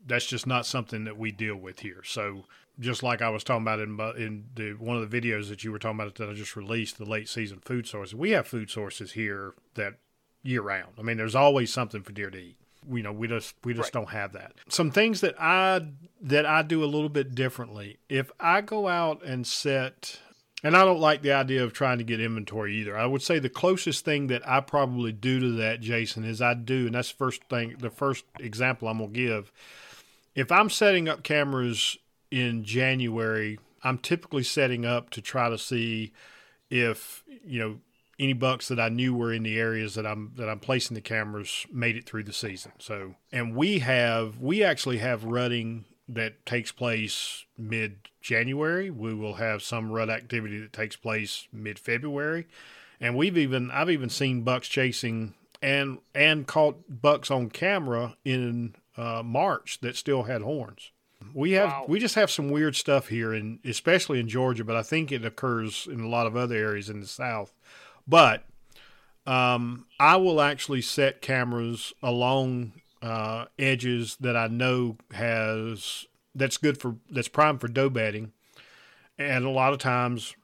That's just not something that we deal with here. So just like I was talking about in in the one of the videos that you were talking about that I just released, the late season food sources. We have food sources here that year round. I mean, there's always something for deer to eat. You know, we just we just right. don't have that. Some things that I that I do a little bit differently. If I go out and set and I don't like the idea of trying to get inventory either. I would say the closest thing that I probably do to that, Jason, is I do, and that's the first thing, the first example I'm gonna give. If I'm setting up cameras in January, I'm typically setting up to try to see if you know any bucks that I knew were in the areas that I'm that I'm placing the cameras made it through the season. So, and we have we actually have rutting that takes place mid January. We will have some rut activity that takes place mid February, and we've even I've even seen bucks chasing and and caught bucks on camera in uh, March that still had horns. We have wow. we just have some weird stuff here, and especially in Georgia, but I think it occurs in a lot of other areas in the South. But um, I will actually set cameras along uh, edges that I know has that's good for that's prime for doe bedding, and a lot of times,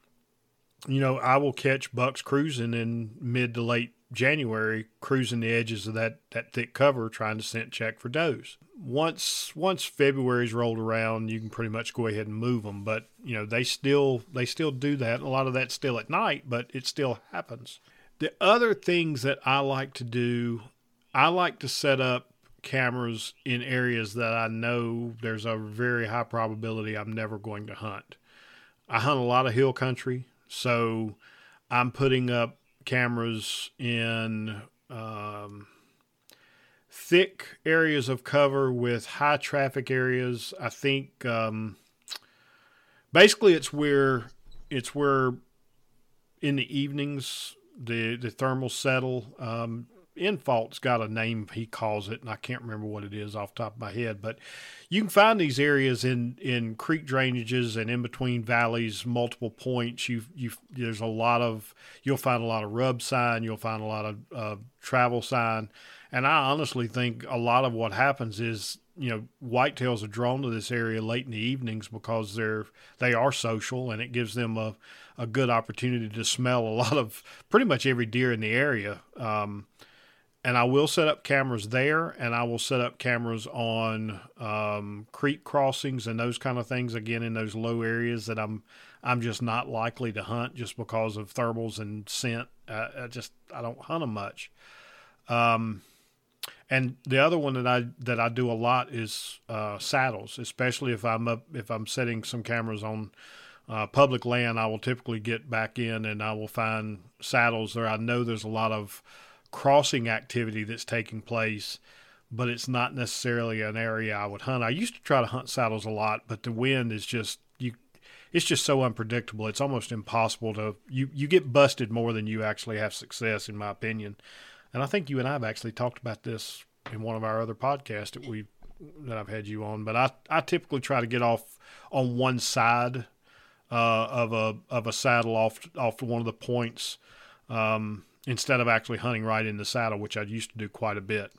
you know, I will catch bucks cruising in mid to late January, cruising the edges of that that thick cover, trying to scent check for does. Once once February's rolled around, you can pretty much go ahead and move them. But you know they still they still do that. A lot of that's still at night, but it still happens. The other things that I like to do, I like to set up cameras in areas that I know there's a very high probability I'm never going to hunt. I hunt a lot of hill country, so I'm putting up cameras in um, thick areas of cover with high traffic areas. I think um, basically it's where it's where in the evenings the the thermals settle. Um, Infalt's got a name he calls it, and I can't remember what it is off top of my head. But you can find these areas in, in creek drainages and in between valleys, multiple points. You you there's a lot of you'll find a lot of rub sign, you'll find a lot of uh, travel sign, and I honestly think a lot of what happens is you know whitetails are drawn to this area late in the evenings because they're they are social and it gives them a a good opportunity to smell a lot of pretty much every deer in the area. Um, and I will set up cameras there, and I will set up cameras on um, creek crossings and those kind of things. Again, in those low areas that I'm I'm just not likely to hunt just because of thermals and scent. Uh, I just I don't hunt them much. Um, and the other one that I that I do a lot is uh, saddles, especially if I'm up if I'm setting some cameras on uh, public land. I will typically get back in and I will find saddles there. I know there's a lot of crossing activity that's taking place, but it's not necessarily an area I would hunt. I used to try to hunt saddles a lot, but the wind is just you it's just so unpredictable. It's almost impossible to you you get busted more than you actually have success in my opinion. And I think you and I have actually talked about this in one of our other podcasts that we that I've had you on, but I I typically try to get off on one side uh, of a of a saddle off off one of the points um, instead of actually hunting right in the saddle, which I used to do quite a bit.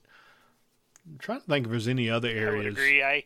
I'm trying to think if there's any other areas. I agree. I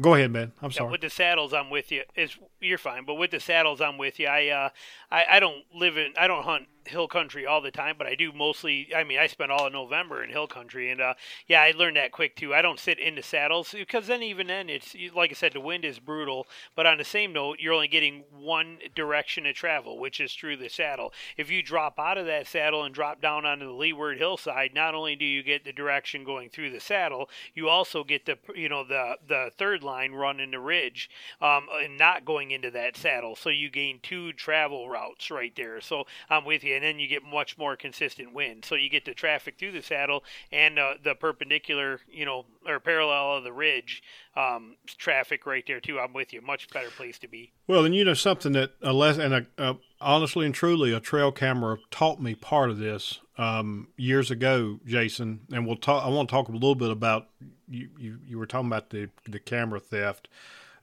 Go ahead, man. I'm yeah, sorry. With the saddles, I'm with you. It's you're fine, but with the saddles, I'm with you. I uh, I, I don't live in. I don't hunt hill country all the time, but I do mostly. I mean, I spend all of November in hill country, and uh, yeah, I learned that quick too. I don't sit in the saddles because then even then it's like I said, the wind is brutal. But on the same note, you're only getting one direction of travel, which is through the saddle. If you drop out of that saddle and drop down onto the leeward hillside, not only do you get the direction going through the saddle, you also get the you know the the third line running the ridge um, and not going into that saddle. So you gain two travel routes right there. So I'm with you, and then you get much more consistent wind. So you get the traffic through the saddle and uh, the perpendicular, you know, or parallel of the ridge um, traffic right there too. I'm with you. Much better place to be. Well, and you know something that a less and a, a, honestly and truly, a trail camera taught me part of this um, years ago, Jason. And we'll talk. I want to talk a little bit about you. You, you were talking about the the camera theft,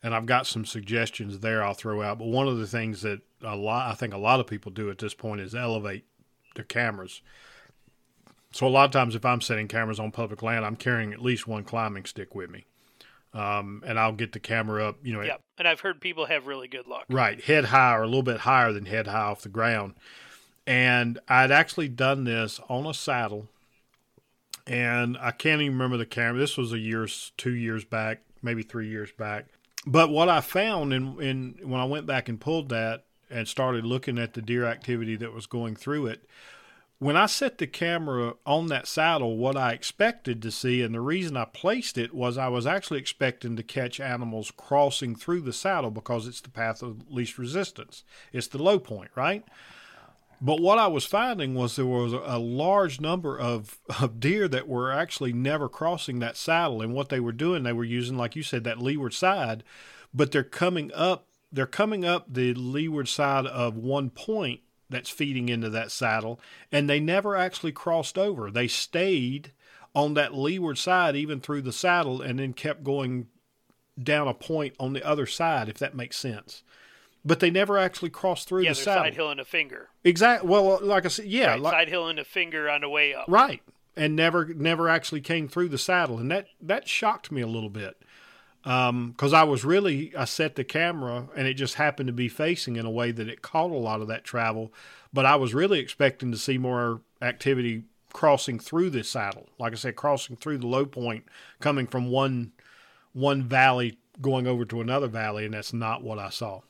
and I've got some suggestions there. I'll throw out. But one of the things that a lot, I think, a lot of people do at this point is elevate their cameras. So a lot of times, if I'm setting cameras on public land, I'm carrying at least one climbing stick with me um, and I'll get the camera up. You know, yep. and I've heard people have really good luck. Right, head high or a little bit higher than head high off the ground. And I'd actually done this on a saddle, and I can't even remember the camera. This was a years, two years back, maybe three years back. But what I found in, in when I went back and pulled that and started looking at the deer activity that was going through it when I set the camera on that saddle, what I expected to see, and the reason I placed it was I was actually expecting to catch animals crossing through the saddle because it's the path of least resistance. It's the low point, right? But what I was finding was there was a large number of, of deer that were actually never crossing that saddle. And what they were doing, they were using, like you said, that leeward side, but they're coming up, they're coming up the leeward side of one point that's feeding into that saddle, and they never actually crossed over. They stayed on that leeward side even through the saddle and then kept going down a point on the other side, if that makes sense. But they never actually crossed through yeah, the saddle. side hill and a finger. Exactly. Well, like I said, yeah, right, like, side hill and a finger on the way up. Right, and never never actually came through the saddle, and that that shocked me a little bit because um, I was really I set the camera and it just happened to be facing in a way that it caught a lot of that travel, but I was really expecting to see more activity crossing through this saddle. Like I said, crossing through the low point, coming from one one valley going over to another valley, and that's not what I saw.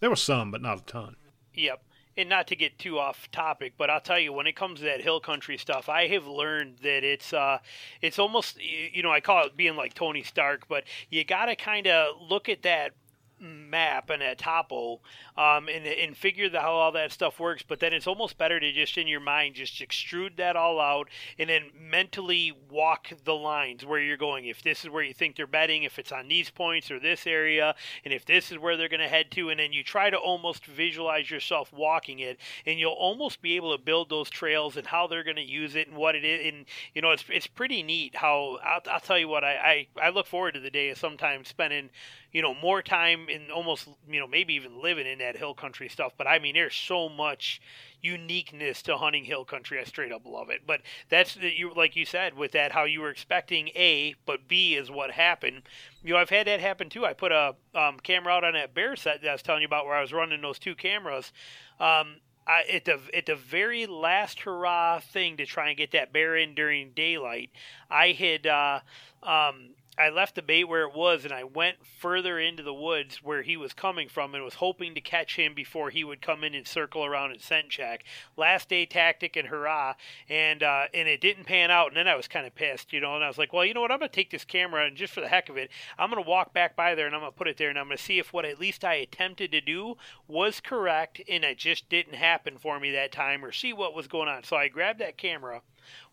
There was some, but not a ton. Yep and not to get too off topic, but I'll tell you when it comes to that hill country stuff, I have learned that it's uh, it's almost you know I call it being like Tony Stark, but you got to kind of look at that map and a topo um, and, and figure the, how all that stuff works but then it's almost better to just in your mind just extrude that all out and then mentally walk the lines where you're going. If this is where you think they're betting if it's on these points or this area and if this is where they're going to head to and then you try to almost visualize yourself walking it and you'll almost be able to build those trails and how they're going to use it and what it is and you know it's, it's pretty neat how I'll, I'll tell you what I, I, I look forward to the day of sometimes spending you know more time in almost you know maybe even living in that hill country stuff. But i mean there's so much uniqueness to hunting hill country. I straight up love it. But that's you like you said with that how you were expecting a but b is what happened. You know i've had that happen too. I put a um, camera out on that bear set that i was telling you about where i was running those two cameras. Um, I, at the at the very last hurrah thing to try and get that bear in during daylight, I had uh, um, I left the bait where it was and I went further into the woods where he was coming from and was hoping to catch him before he would come in and circle around and scent check. Last day tactic and hurrah, and uh, and it didn't pan out. And then I was kind of pissed, you know. And I was like, well, you know what? I'm gonna take this camera and just for the heck of it, I'm gonna walk back by there and I'm gonna put it there and I'm gonna see if what at least I attempted to do was correct and it just didn't happen for me that time or see what was going on. So I grabbed that camera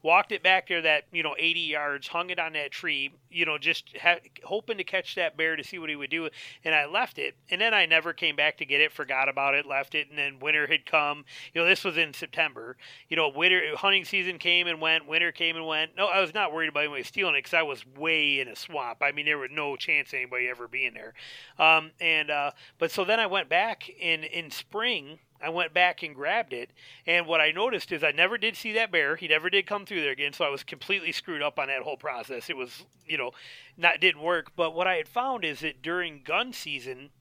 walked it back there that you know 80 yards, hung it on that tree, you know, just ha- hoping to catch that bear to see what he would do, and I left it, and then I never came back to get it, forgot about it, left it, and then winter had come. You know, this was in September. You know, winter hunting season came and went, winter came and went. No, I was not worried about anybody stealing it because I was way in a swamp. I mean, there was no chance anybody ever being there. Um, and uh, but so then I went back in in spring I went back and grabbed it, and what I noticed is I never did see that bear. He never did come through there again, so I was completely screwed up on that whole process. It was, you know, not didn't work. But what I had found is that during gun season,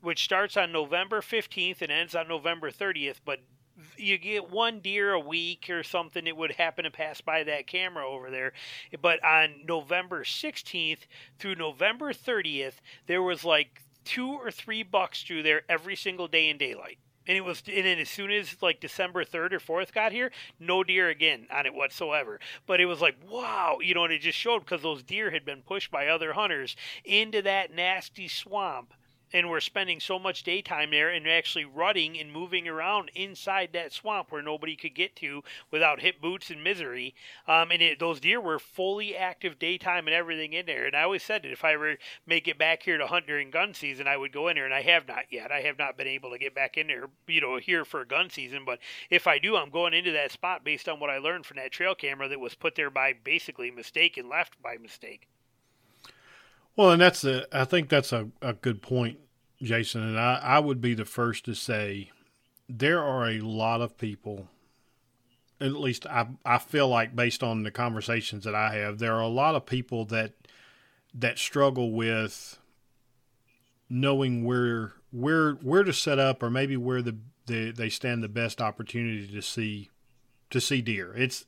which starts on November 15th and ends on November 30th, but you get one deer a week or something that would happen to pass by that camera over there. But on November 16th through November 30th, there was like two or three bucks through there every single day in daylight. And it was, and then as soon as like December third or fourth got here, no deer again on it whatsoever. But it was like, wow, you know, and it just showed because those deer had been pushed by other hunters into that nasty swamp and we're spending so much daytime there and actually rutting and moving around inside that swamp where nobody could get to without hip boots and misery. Um, and it, those deer were fully active daytime and everything in there. And I always said that if I ever make it back here to hunt during gun season, I would go in there, and I have not yet. I have not been able to get back in there, you know, here for gun season. But if I do, I'm going into that spot based on what I learned from that trail camera that was put there by basically mistake and left by mistake. Well, and that's a, I think that's a, a good point, Jason. And I, I would be the first to say there are a lot of people, at least I, I feel like based on the conversations that I have, there are a lot of people that, that struggle with knowing where, where, where to set up or maybe where the, the, they stand the best opportunity to see, to see deer. It's,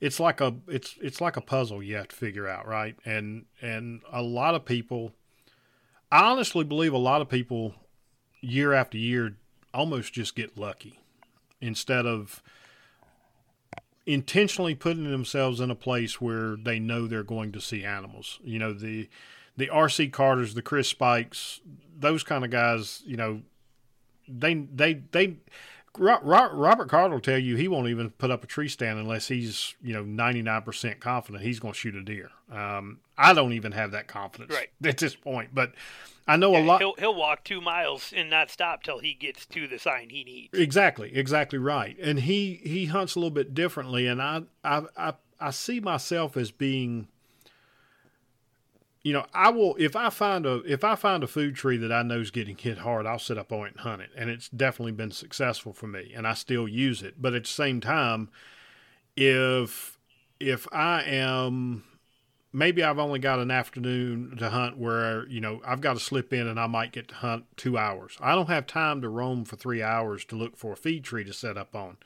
it's like a it's it's like a puzzle you have to figure out, right? And and a lot of people I honestly believe a lot of people year after year almost just get lucky instead of intentionally putting themselves in a place where they know they're going to see animals. You know, the the RC Carters, the Chris Spikes, those kind of guys, you know, they they they Robert Carter will tell you he won't even put up a tree stand unless he's you know ninety nine percent confident he's going to shoot a deer. Um, I don't even have that confidence right. at this point, but I know yeah, a lot. He'll, he'll walk two miles and not stop till he gets to the sign he needs. Exactly, exactly right. And he he hunts a little bit differently, and I I I, I see myself as being you know, I will if I find a if I find a food tree that I know is getting hit hard, I'll sit up on it and hunt it, and it's definitely been successful for me, and I still use it. But at the same time, if if I am maybe I've only got an afternoon to hunt where you know I've got to slip in and I might get to hunt two hours. I don't have time to roam for three hours to look for a feed tree to set up on.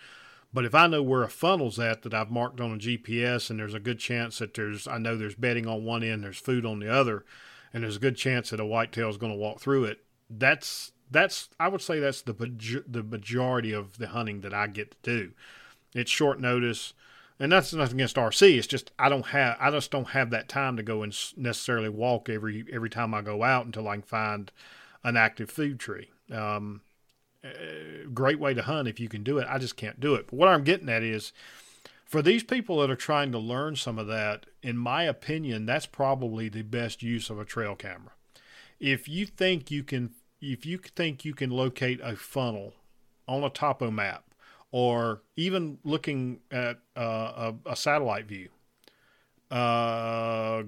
But if I know where a funnel's at that I've marked on a GPS and there's a good chance that there's, I know there's bedding on one end, there's food on the other, and there's a good chance that a whitetail is going to walk through it, that's, that's, I would say that's the, the majority of the hunting that I get to do. It's short notice. And that's nothing against RC. It's just I don't have I just don't have that time to go and necessarily walk every every time I go out until I can find an active food tree. Um, great way to hunt if you can do it. I just can't do it. But what I'm getting at is for these people that are trying to learn some of that, in my opinion, that's probably the best use of a trail camera. If you think you can if you think you can locate a funnel on a topo map or even looking at uh, a, a, satellite view, uh,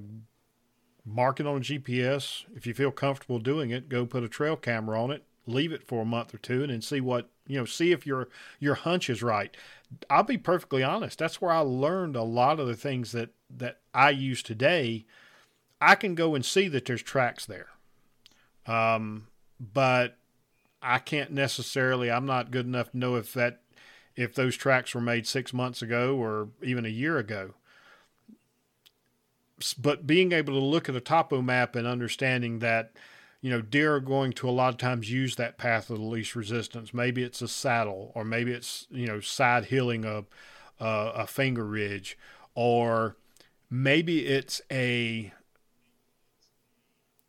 mark it on a GPS. If you feel comfortable doing it, go put a trail camera on it leave it for a month or two and then see what you know see if your your hunch is right. I'll be perfectly honest. That's where i learned a lot of the things that that i use today. I can go and see that there's tracks there. Um, but i can't necessarily i'm not good enough to know if that if those tracks were made six months ago or even a year ago. But being able to look at a topo map and understanding that you know, deer are going to a lot of times use that path of the least resistance. Maybe it's a saddle, or maybe it's you know side hilling a a, a finger ridge, or maybe it's a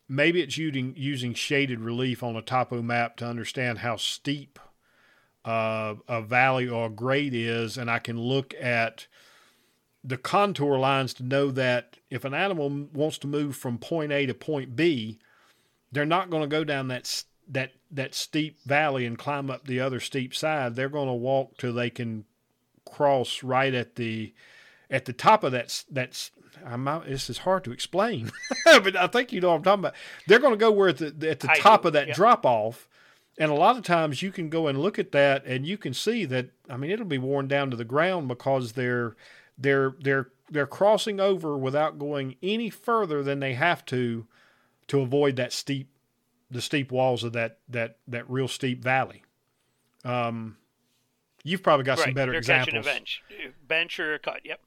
maybe it's using using shaded relief on a topo map to understand how steep uh, a valley or a grade is, and I can look at the contour lines to know that if an animal wants to move from point A to point B, they're not going to go down that that that steep valley and climb up the other steep side. They're going to walk till they can cross right at the at the top of that that's I'm out, this is hard to explain, but I think you know what I'm talking about. They're going to go where at the at the I top do, of that yeah. drop off, and a lot of times you can go and look at that and you can see that I mean it'll be worn down to the ground because they're they're they're they're crossing over without going any further than they have to to avoid that steep, the steep walls of that that that real steep valley. Um, You've probably got right. some better They're examples. catching a bench, bench or a cut. Yep.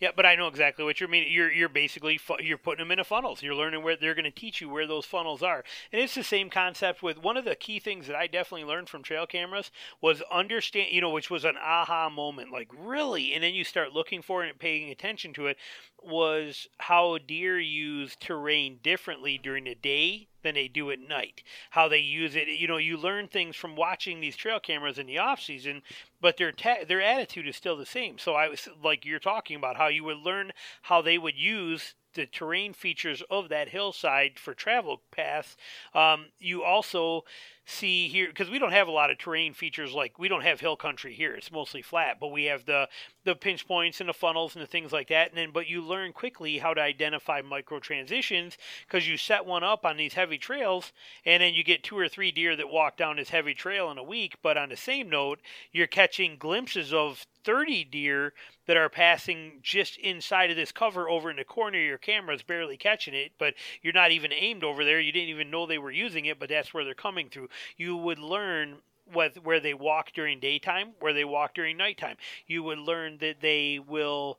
Yeah, but I know exactly what you mean. You're you're basically fu- you're putting them in a funnels. You're learning where they're going to teach you where those funnels are, and it's the same concept with one of the key things that I definitely learned from trail cameras was understand, you know, which was an aha moment, like really, and then you start looking for it and paying attention to it, was how deer use terrain differently during the day than they do at night. How they use it, you know, you learn things from watching these trail cameras in the off season, but their ta- their attitude is still the same. So I was like you're talking about how you would learn how they would use the terrain features of that hillside for travel paths. Um, you also see here because we don't have a lot of terrain features like we don't have hill country here. It's mostly flat but we have the the pinch points and the funnels and the things like that. And then but you learn quickly how to identify micro transitions because you set one up on these heavy trails and then you get two or three deer that walk down this heavy trail in a week. But on the same note you're catching glimpses of 30 deer that are passing just inside of this cover over in the corner your camera's barely catching it. But you're not even aimed over there. You didn't even know they were using it but that's where they're coming through you would learn what, where they walk during daytime, where they walk during nighttime. You would learn that they will,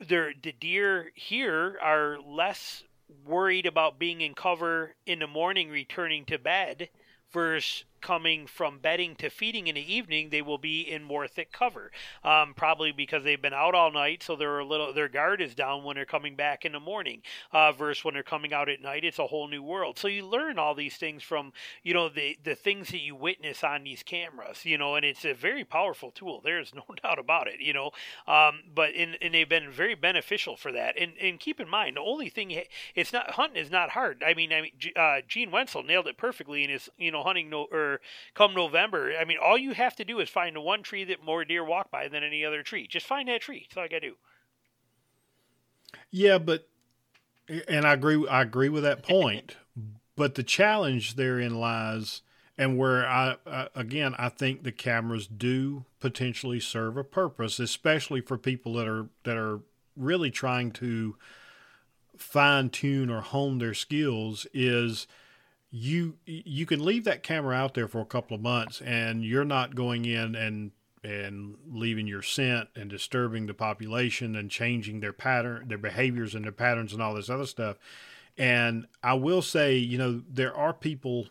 the deer here are less worried about being in cover in the morning, returning to bed, versus coming from bedding to feeding in the evening, they will be in more thick cover. Um, probably because they've been out all night, so they're a little their guard is down when they're coming back in the morning. Uh, versus when they're coming out at night, it's a whole new world. So you learn all these things from you know the the things that you witness on these cameras. You know, and it's a very powerful tool. There's no doubt about it. You know, um, but in, and they've been very beneficial for that. And and keep in mind, the only thing it's not hunting is not hard. I mean, I mean, uh, Gene Wensel nailed it perfectly in his you know hunting no or come November, I mean, all you have to do is find the one tree that more deer walk by than any other tree. Just find that tree. That's all I got to do. Yeah, but and I agree. I agree with that point. but the challenge therein lies, and where I uh, again, I think the cameras do potentially serve a purpose, especially for people that are that are really trying to fine tune or hone their skills. Is you you can leave that camera out there for a couple of months and you're not going in and and leaving your scent and disturbing the population and changing their pattern their behaviors and their patterns and all this other stuff. And i will say you know there are people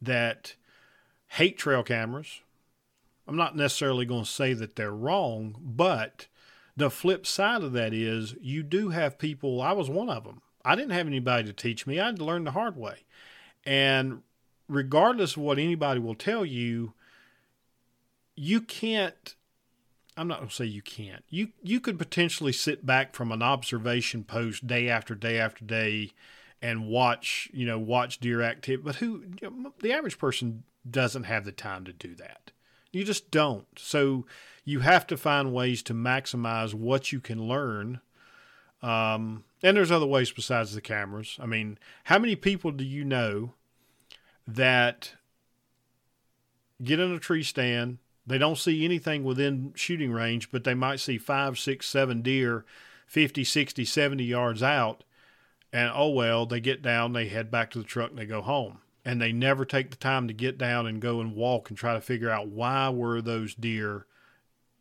that hate trail cameras. I'm not necessarily going to say that they're wrong but the flip side of that is you do have people i was one of them i didn't have anybody to teach me. I had to learn the hard way and regardless of what anybody will tell you, you can't I'm not going to say you can't. You you could potentially sit back from an observation post day after day after day and watch, you know, watch deer activity, but who the average person doesn't have the time to do that. You just don't. So you have to find ways to maximize what you can learn um, and there's other ways besides the cameras. I mean, how many people do you know that get in a tree stand? They don't see anything within shooting range, but they might see five, six, seven deer 50, 60, 70 yards out. And oh well, they get down, they head back to the truck, and they go home. And they never take the time to get down and go and walk and try to figure out why were those deer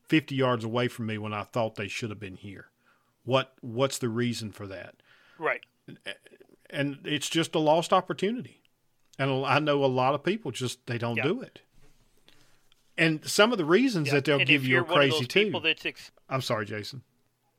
50 yards away from me when I thought they should have been here. What what's the reason for that? Right. And it's just a lost opportunity. And I know a lot of people just they don't Yeah. do it. And some of the reasons Yeah. that they'll and give you are crazy too. ex- I'm sorry, Jason.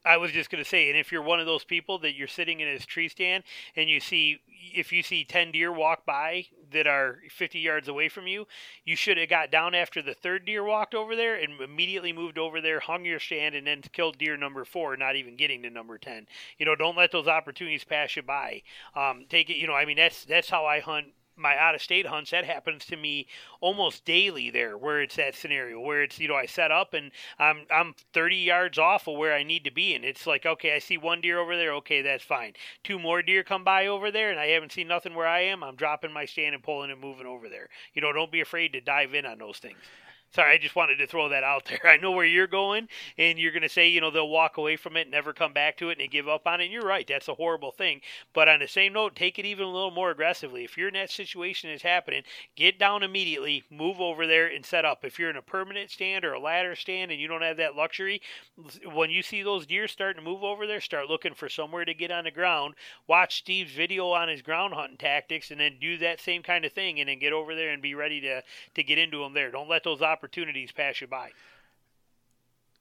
I was just going to say, and if you're one of those people that you're sitting in his tree stand and you see, if you see 10 deer walk by that are 50 yards away from you, you should have got down after the third deer walked over there and immediately moved over there, hung your stand, and then killed deer number four, not even getting to number 10. You know, don't let those opportunities pass you by. Um, take it, you know, I mean, that's, that's how I hunt my out of state hunts, that happens to me almost daily there, where it's that scenario where it's you know I set up and I'm I'm 30 yards off of where I need to be, and it's like okay, I see one deer over there, okay, that's fine. Two more deer come by over there, and I haven't seen nothing where I am. I'm dropping my stand and pulling and moving over there. You know, don't be afraid to dive in on those things. Sorry, I just wanted to throw that out there. I know where you're going, and you're going to say, you know, they'll walk away from it, never come back to it, and they give up on it. And you're right, that's a horrible thing. But on the same note, take it even a little more aggressively. If you're in that situation is happening, get down immediately, move over there, and set up. If you're in a permanent stand or a ladder stand and you don't have that luxury, when you see those deer starting to move over there, start looking for somewhere to get on the ground. Watch Steve's video on his ground hunting tactics, and then do that same kind of thing, and then get over there and be ready to to get into them there. Don't let those opportunities pass you by.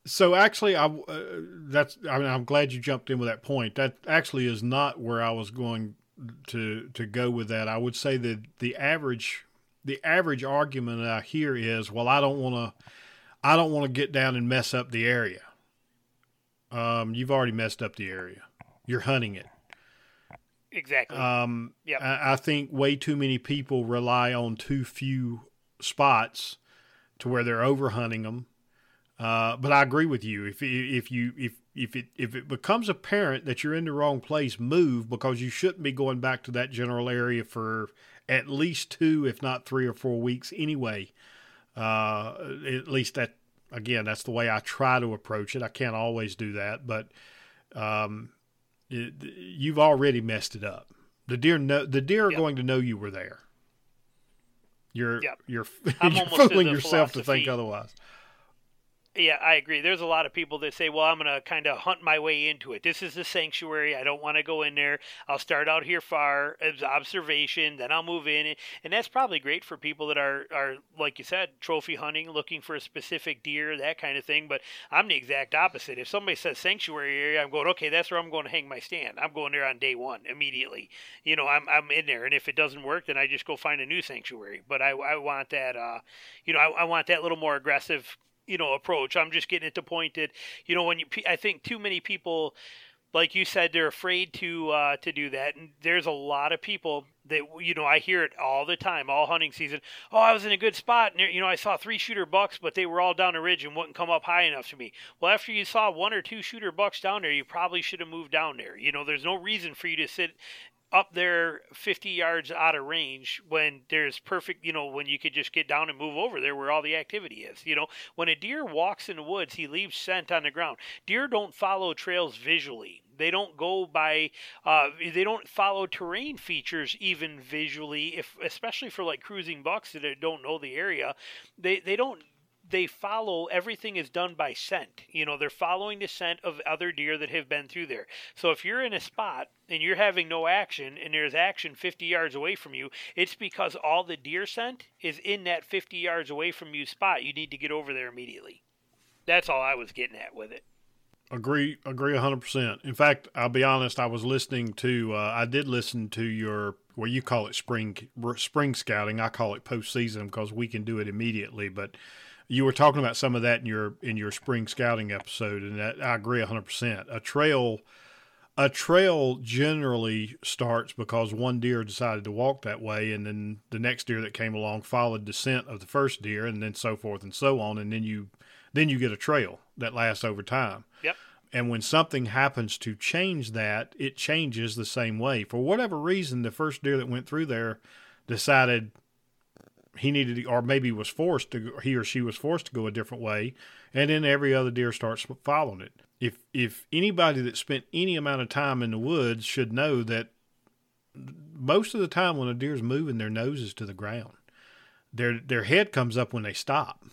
So actually, I uh, that's I mean I'm glad you jumped in with that point. That actually is not where I was going to to go with that. I would say that the average the average argument I hear is, well, I don't want to I don't want to get down and mess up the area. Um, you've already messed up the area. You're hunting it. Exactly. Um, yeah. I, I think way too many people rely on too few spots to where they're overhunting them. Uh, but I agree with you. If if you if if it if it becomes apparent that you're in the wrong place, move because you shouldn't be going back to that general area for at least two, if not three or four weeks anyway. Uh, at least that again, that's the way I try to approach it. I can't always do that, but um, it, you've already messed it up. The deer know the deer are Yep. going to know you were there. You're Yep. you're, you're fooling yourself to think otherwise. Yeah, I agree. There's a lot of people that say, "Well, I'm going to kind of hunt my way into it. This is a sanctuary. I don't want to go in there. I'll start out here far as observation, then I'll move in." And that's probably great for people that are are like you said, trophy hunting, looking for a specific deer, that kind of thing. But I'm the exact opposite. If somebody says sanctuary area, I'm going, "Okay, that's where I'm going to hang my stand. I'm going there on day 1 immediately." You know, I'm I'm in there, and if it doesn't work, then I just go find a new sanctuary. But I I want that uh, you know, I, I want that little more aggressive you know approach. I'm just getting at the point that you know when you I think too many people like you said they're afraid to uh, to do that. And there's a lot of people that you know I hear it all the time all hunting season. Oh I was in a good spot and you know I saw three shooter bucks but they were all down the ridge and wouldn't come up high enough to me. Well after you saw one or two shooter bucks down there you probably should have moved down there. You know there's no reason for you to sit up there 50 yards out of range when there's perfect, you know, when you could just get down and move over there where all the activity is. You know, when a deer walks in the woods, he leaves scent on the ground. Deer don't follow trails visually. They don't go by, uh, they don't follow terrain features even visually, if especially for like cruising bucks that don't know the area. They they don't they follow everything is done by scent. You know, they're following the scent of other deer that have been through there. So if you're in a spot and you're having no action and there's action 50 yards away from you, it's because all the deer scent is in that 50 yards away from you spot. You need to get over there immediately. That's all I was getting at with it. Agree, agree, hundred percent. In fact, I'll be honest. I was listening to, uh, I did listen to your, well, you call it spring spring scouting. I call it postseason because we can do it immediately. But you were talking about some of that in your in your spring scouting episode, and that I agree hundred percent. A trail, a trail generally starts because one deer decided to walk that way, and then the next deer that came along followed the scent of the first deer, and then so forth and so on, and then you then you get a trail that lasts over time. Yep. And when something happens to change that, it changes the same way. For whatever reason, the first deer that went through there decided he needed, to, or maybe was forced to, he or she was forced to go a different way, and then every other deer starts following it. If if anybody that spent any amount of time in the woods should know that most of the time when a deer's moving, their nose is to the ground. Their their head comes up when they stop.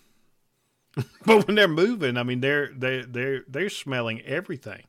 but when they're moving, I mean they're they they're they're smelling everything.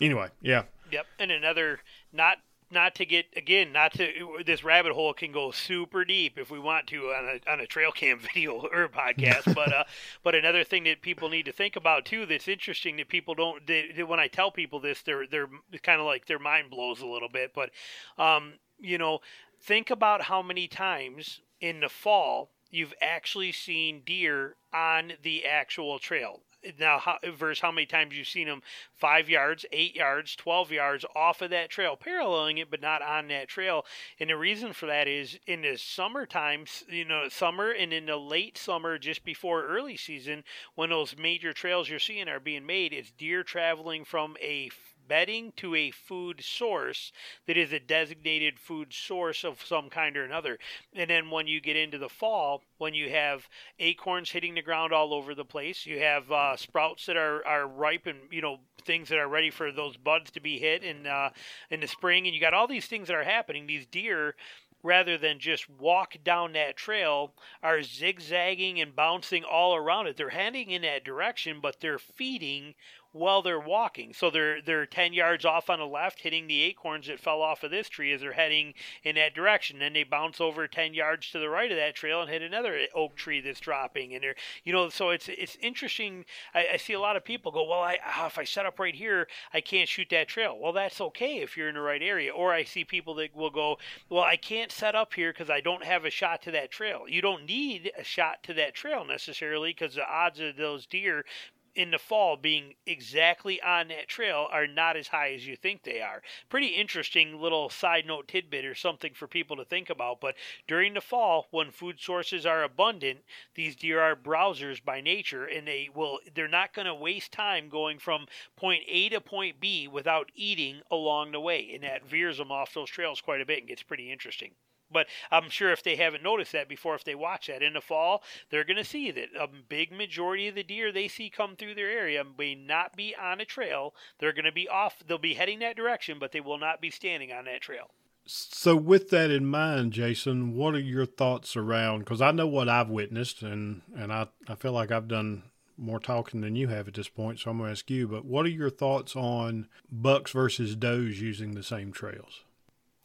Anyway, yeah. Yep. And another not not to get again not to this rabbit hole can go super deep if we want to on a on a trail cam video or podcast but uh but another thing that people need to think about too that's interesting that people don't they, they- when I tell people this they're they're kind of like their mind blows a little bit but um you know think about how many times in the fall you've actually seen deer on the actual trail now how, versus how many times you've seen them five yards, eight yards, 12 yards off of that trail, paralleling it, but not on that trail. And the reason for that is in the summertime, you know, summer and in the late summer, just before early season, when those major trails you're seeing are being made, it's deer traveling from a bedding to a food source that is a designated food source of some kind or another. And then when you get into the fall, when you have acorns hitting the ground all over the place, you have uh, sprouts that are, are ripe and you know things that are ready for those buds to be hit in uh, in the spring, and you got all these things that are happening. These deer rather than just walk down that trail, are zigzagging and bouncing all around it. They're heading in that direction, but they're feeding while they're walking. So they're they're 10 yards off on the left, hitting the acorns that fell off of this tree as they're heading in that direction. Then they bounce over 10 yards to the right of that trail and hit another oak tree that's dropping. And they're you know so it's it's interesting. I, I see a lot of people go, well, I ah, if I set up right here, I can't shoot that trail. Well, that's okay if you're in the right area. Or I see people that will go, well, I can't set up here because I don't have a shot to that trail. You don't need a shot to that trail necessarily because the odds of those deer in the fall being exactly on that trail are not as high as you think they are. Pretty interesting little side note tidbit or something for people to think about. But during the fall, when food sources are abundant, these deer are browsers by nature and they will they're not going to waste time going from point A to point B without eating along the way. And that veers them off those trails quite a bit and gets pretty interesting. But I'm sure if they haven't noticed that before, if they watch that in the fall, they're going to see that a big majority of the deer they see come through their area may not be on a trail. They're going to be off, they'll be heading that direction, but they will not be standing on that trail. So, with that in mind, Jason, what are your thoughts around? Because I know what I've witnessed, and, and I, I feel like I've done more talking than you have at this point, so I'm going to ask you. But what are your thoughts on bucks versus does using the same trails?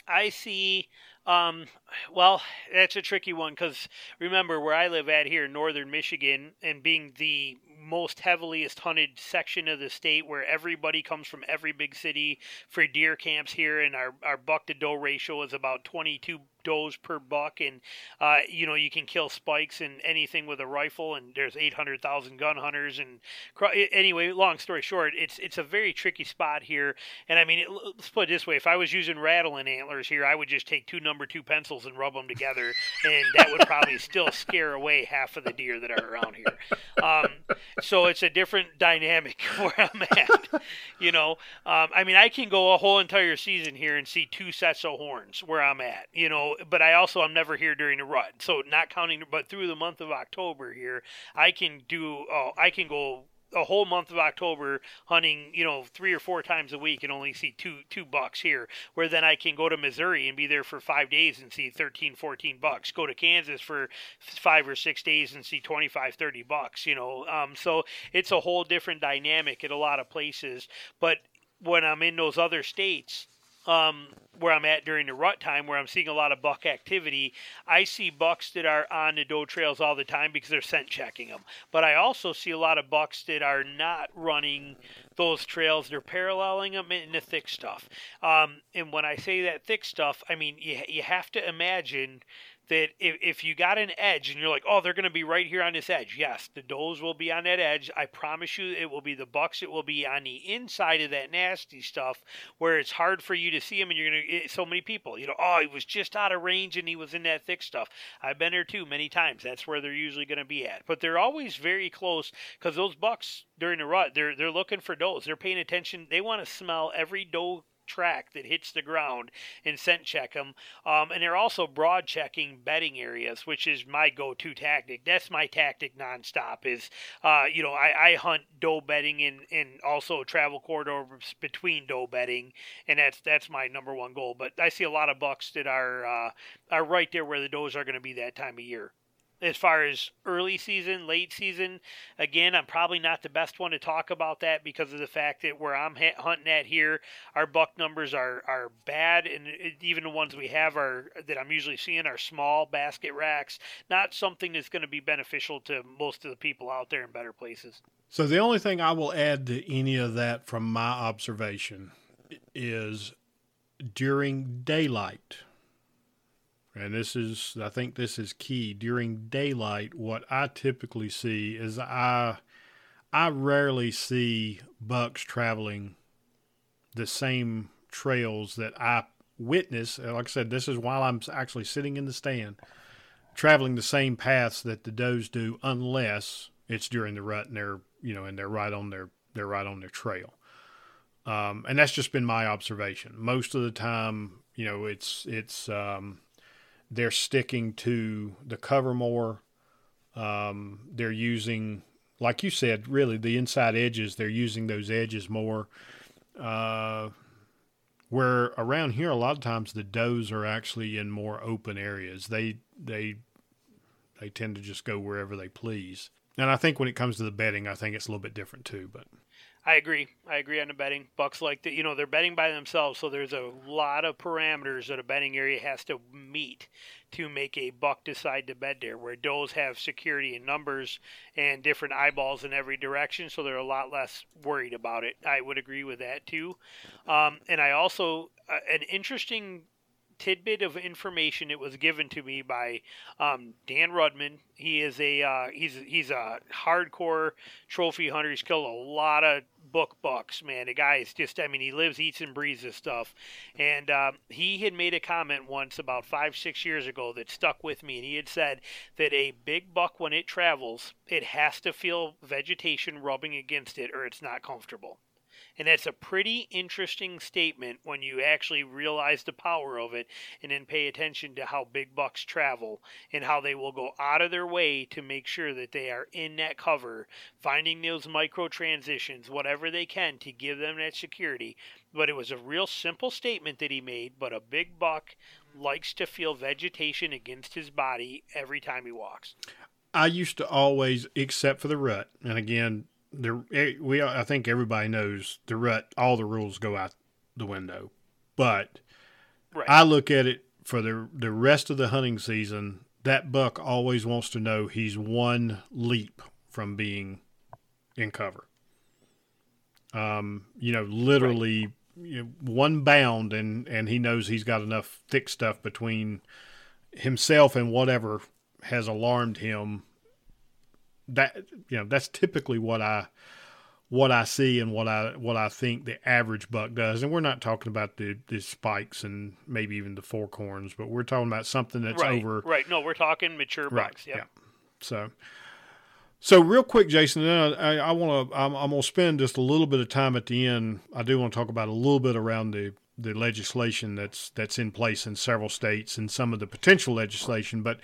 I see um, well, that's a tricky one because remember where I live at here in northern Michigan, and being the most heaviliest hunted section of the state where everybody comes from every big city for deer camps here, and our, our buck to doe ratio is about 22 does per buck, and uh, you know you can kill spikes and anything with a rifle, and there's 800,000 gun hunters, and anyway, long story short, it's it's a very tricky spot here, and I mean, it, let's put it this way: if I was using rattling antlers here, I would just take two number two pencils and rub them together, and that would probably still scare away half of the deer that are around here. Um, so it's a different dynamic where I'm at. You know, um, I mean, I can go a whole entire season here and see two sets of horns where I'm at. You know, but I also I'm never here during the rut. So not counting, but through the month of October here, I can do. Oh, I can go a whole month of October hunting, you know, three or four times a week and only see two two bucks here. Where then I can go to Missouri and be there for five days and see 13, 14 bucks. Go to Kansas for five or six days and see 25, 30 bucks. You know, um, so it's a whole different dynamic in a lot of places. But when I'm in those other states, um, where I'm at during the rut time, where I'm seeing a lot of buck activity, I see bucks that are on the doe trails all the time because they're scent checking them. But I also see a lot of bucks that are not running those trails; they're paralleling them in the thick stuff. Um, and when I say that thick stuff, I mean you you have to imagine that if, if you got an edge and you're like, oh, they're going to be right here on this edge. Yes, the does will be on that edge. I promise you, it will be the bucks. It will be on the inside of that nasty stuff where it's hard for you to see them, and you're going to eh, so many people. You know, oh, he was just out of range and he was in that thick stuff. I've been there too many times. That's where they're usually going to be at. But they're always very close because those bucks during the rut, they're they're looking for does. They're paying attention. They want to smell every doe track that hits the ground and scent check them. Um, and they're also broad checking bedding areas, which is my go-to tactic. That's my tactic nonstop. Is uh, you know I, I hunt doe bedding and, and also travel corridors between doe bedding, and that's that's my number one goal. But I see a lot of bucks that are uh, are right there where the does are going to be that time of year as far as early season, late season, again, I'm probably not the best one to talk about that because of the fact that where I'm hunting at here, our buck numbers are are bad, and even the ones we have are that I'm usually seeing are small basket racks, not something that's going to be beneficial to most of the people out there in better places. So the only thing I will add to any of that from my observation is during daylight and this is I think this is key. During daylight what I typically see is I I rarely see bucks traveling the same trails that I witness. Like I said this is while I'm actually sitting in the stand traveling the same paths that the does do unless it's during the rut and they're you know and they're right on their they're right on their trail. Um, and that's just been my observation. Most of the time, you know, it's it's um, they're sticking to the cover more. Um, they're using, like you said, really the inside edges. They're using those edges more. Uh, where around here, a lot of times the does are actually in more open areas. They they they tend to just go wherever they please. And I think when it comes to the bedding, I think it's a little bit different too. But I agree. I agree on the bedding. Bucks like that. You know, they're bedding by themselves, so there's a lot of parameters that a bedding area has to meet to make a buck decide to bet there. Where does have security in numbers and different eyeballs in every direction, so they're a lot less worried about it. I would agree with that too. Um, and I also uh, an interesting tidbit of information it was given to me by um, Dan Rudman. He is a uh, he's he's a hardcore trophy hunter. He's killed a lot of book bucks, man. The guy is just I mean he lives, eats, and breathes this stuff. And uh, he had made a comment once about five six years ago that stuck with me, and he had said that a big buck when it travels, it has to feel vegetation rubbing against it, or it's not comfortable. And that's a pretty interesting statement when you actually realize the power of it and then pay attention to how big bucks travel and how they will go out of their way to make sure that they are in that cover, finding those micro transitions, whatever they can to give them that security. But it was a real simple statement that he made, but a big buck likes to feel vegetation against his body every time he walks. I used to always, except for the rut, and again, the eh, we I think everybody knows the rut. All the rules go out the window, but right. I look at it for the the rest of the hunting season. That buck always wants to know he's one leap from being in cover. Um, you know, literally right. you know, one bound, and and he knows he's got enough thick stuff between himself and whatever has alarmed him that you know that's typically what I what I see and what I what I think the average buck does. And we're not talking about the the spikes and maybe even the fork horns, but we're talking about something that's right, over right. No, we're talking mature right, bucks. Yep. Yeah. So. So real quick, Jason, I, I want to. I'm, I'm going to spend just a little bit of time at the end. I do want to talk about a little bit around the the legislation that's that's in place in several states and some of the potential legislation. But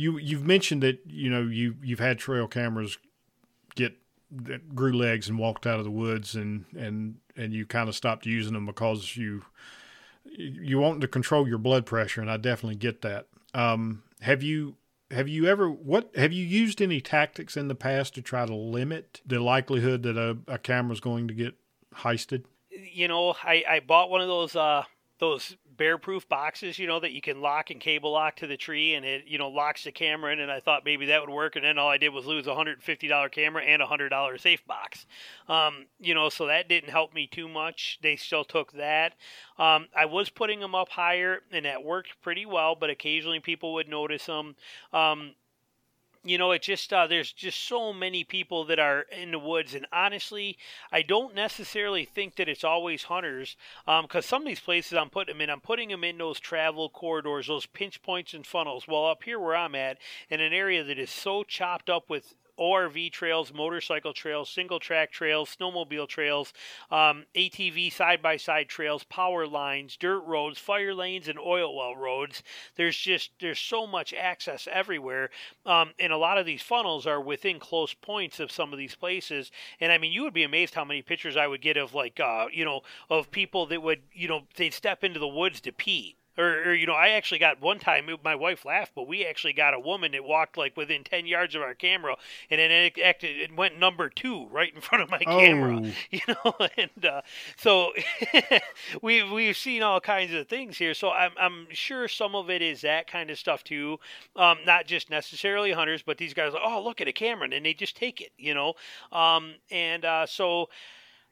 you you've mentioned that you know you you've had trail cameras get that grew legs and walked out of the woods and and and you kind of stopped using them because you you want to control your blood pressure and I definitely get that. Um, have you have you ever what have you used any tactics in the past to try to limit the likelihood that a, a camera is going to get heisted? You know, I, I bought one of those uh, those bear proof boxes, you know, that you can lock and cable lock to the tree and it, you know, locks the camera in. And I thought maybe that would work. And then all I did was lose a $150 camera and a $100 safe box. Um, you know, so that didn't help me too much. They still took that. Um, I was putting them up higher and that worked pretty well, but occasionally people would notice them. Um, you know it just uh, there's just so many people that are in the woods and honestly i don't necessarily think that it's always hunters because um, some of these places i'm putting them in i'm putting them in those travel corridors those pinch points and funnels. Well up here where i'm at in an area that is so chopped up with ORV trails, motorcycle trails, single track trails, snowmobile trails, um, ATV side by side trails, power lines, dirt roads, fire lanes, and oil well roads. There's just there's so much access everywhere, um, and a lot of these funnels are within close points of some of these places. And I mean, you would be amazed how many pictures I would get of like uh, you know of people that would you know they'd step into the woods to pee or, or, you know, I actually got one time. My wife laughed, but we actually got a woman that walked like within ten yards of our camera, and then it, acted, it went number two right in front of my oh. camera. You know, and uh, so we we've seen all kinds of things here. So I'm I'm sure some of it is that kind of stuff too. Um, not just necessarily hunters, but these guys. Like, oh, look at a camera, and they just take it. You know, um, and uh, so.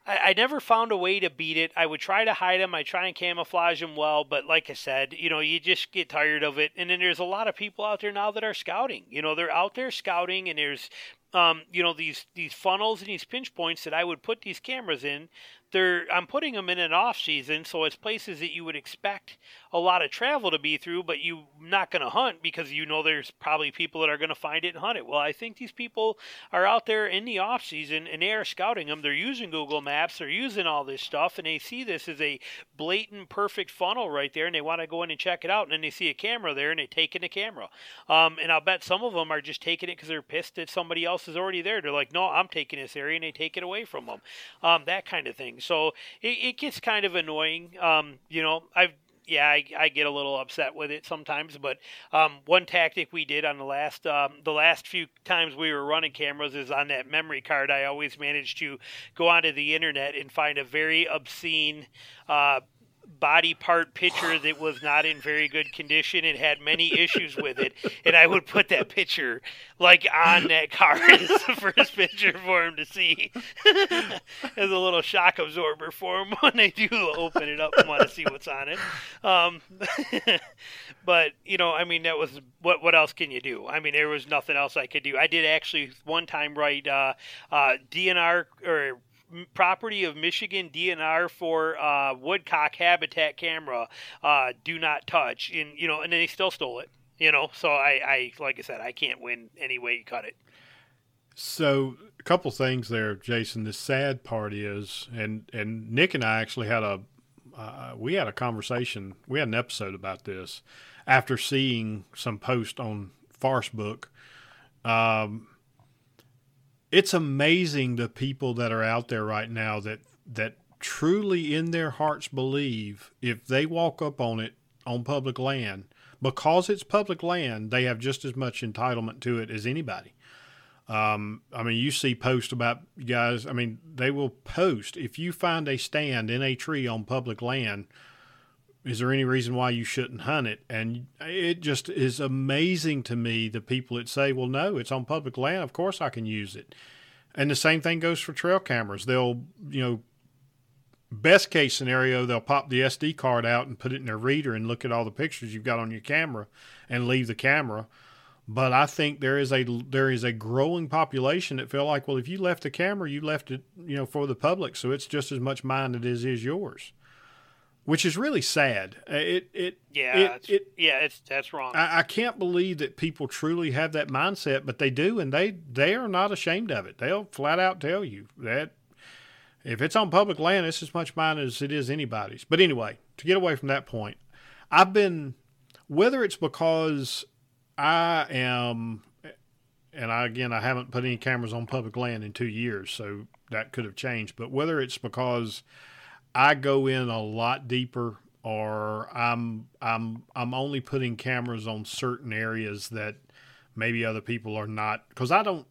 I, I, never found a way to beat it. I would try to hide them. I try and camouflage them well, but like I said, you know, you just get tired of it. And then there's a lot of people out there now that are scouting. You know, they're out there scouting, and there's um, you know these these funnels and these pinch points that I would put these cameras in they're I'm putting them in an off season, so it's places that you would expect a lot of travel to be through, but you're not going to hunt because you know there's probably people that are going to find it and hunt it. Well, I think these people are out there in the off season and they are scouting them. They're using Google Maps, they're using all this stuff, and they see this as a blatant, perfect funnel right there, and they want to go in and check it out. And then they see a camera there, and they take in the camera. Um, and I'll bet some of them are just taking it because they're pissed that somebody else is already there. They're like, no, I'm taking this area, and they take it away from them. Um, that kind of thing. So it, it gets kind of annoying. Um, you know, I've yeah, I, I, get a little upset with it sometimes. But um, one tactic we did on the last um, the last few times we were running cameras is on that memory card. I always managed to go onto the internet and find a very obscene uh, body part picture that was not in very good condition and had many issues with it, and I would put that picture like on that card as the first picture for him to see, as a little shock absorber for him when they do open it up and want to see what's on it. Um, but you know, I mean, that was what. What else can you do? I mean, there was nothing else I could do. I did actually one time write uh, uh, DNR or property of Michigan DNR for uh, woodcock habitat camera. Uh, do not touch. And you know, and they still stole it. You know, so I, I like I said, I can't win any way you cut it. So a couple things there, Jason. The sad part is, and and Nick and I actually had a uh, we had a conversation. We had an episode about this after seeing some post on Farcebook. Um, it's amazing the people that are out there right now that that truly in their hearts believe if they walk up on it on public land because it's public land they have just as much entitlement to it as anybody. Um, i mean you see posts about guys i mean they will post if you find a stand in a tree on public land is there any reason why you shouldn't hunt it? And it just is amazing to me the people that say, well, no, it's on public land. Of course I can use it. And the same thing goes for trail cameras. They'll, you know, best case scenario, they'll pop the SD card out and put it in their reader and look at all the pictures you've got on your camera and leave the camera. But I think there is a there is a growing population that feel like, well, if you left the camera, you left it, you know, for the public, so it's just as much mine as it is yours which is really sad. Uh, it it yeah it, it's, it, yeah it's that's wrong. I, I, can't believe that people truly have that mindset, but they do, and they they are not ashamed of it. They'll flat out tell you that if it's on public land, it's as much mine as it is anybody's. But anyway, to get away from that point, I've been whether it's because I am, and I again I haven't put any cameras on public land in two years, so that could have changed. But whether it's because I go in a lot deeper or I'm I'm I'm only putting cameras on certain areas that maybe other people are not because I don't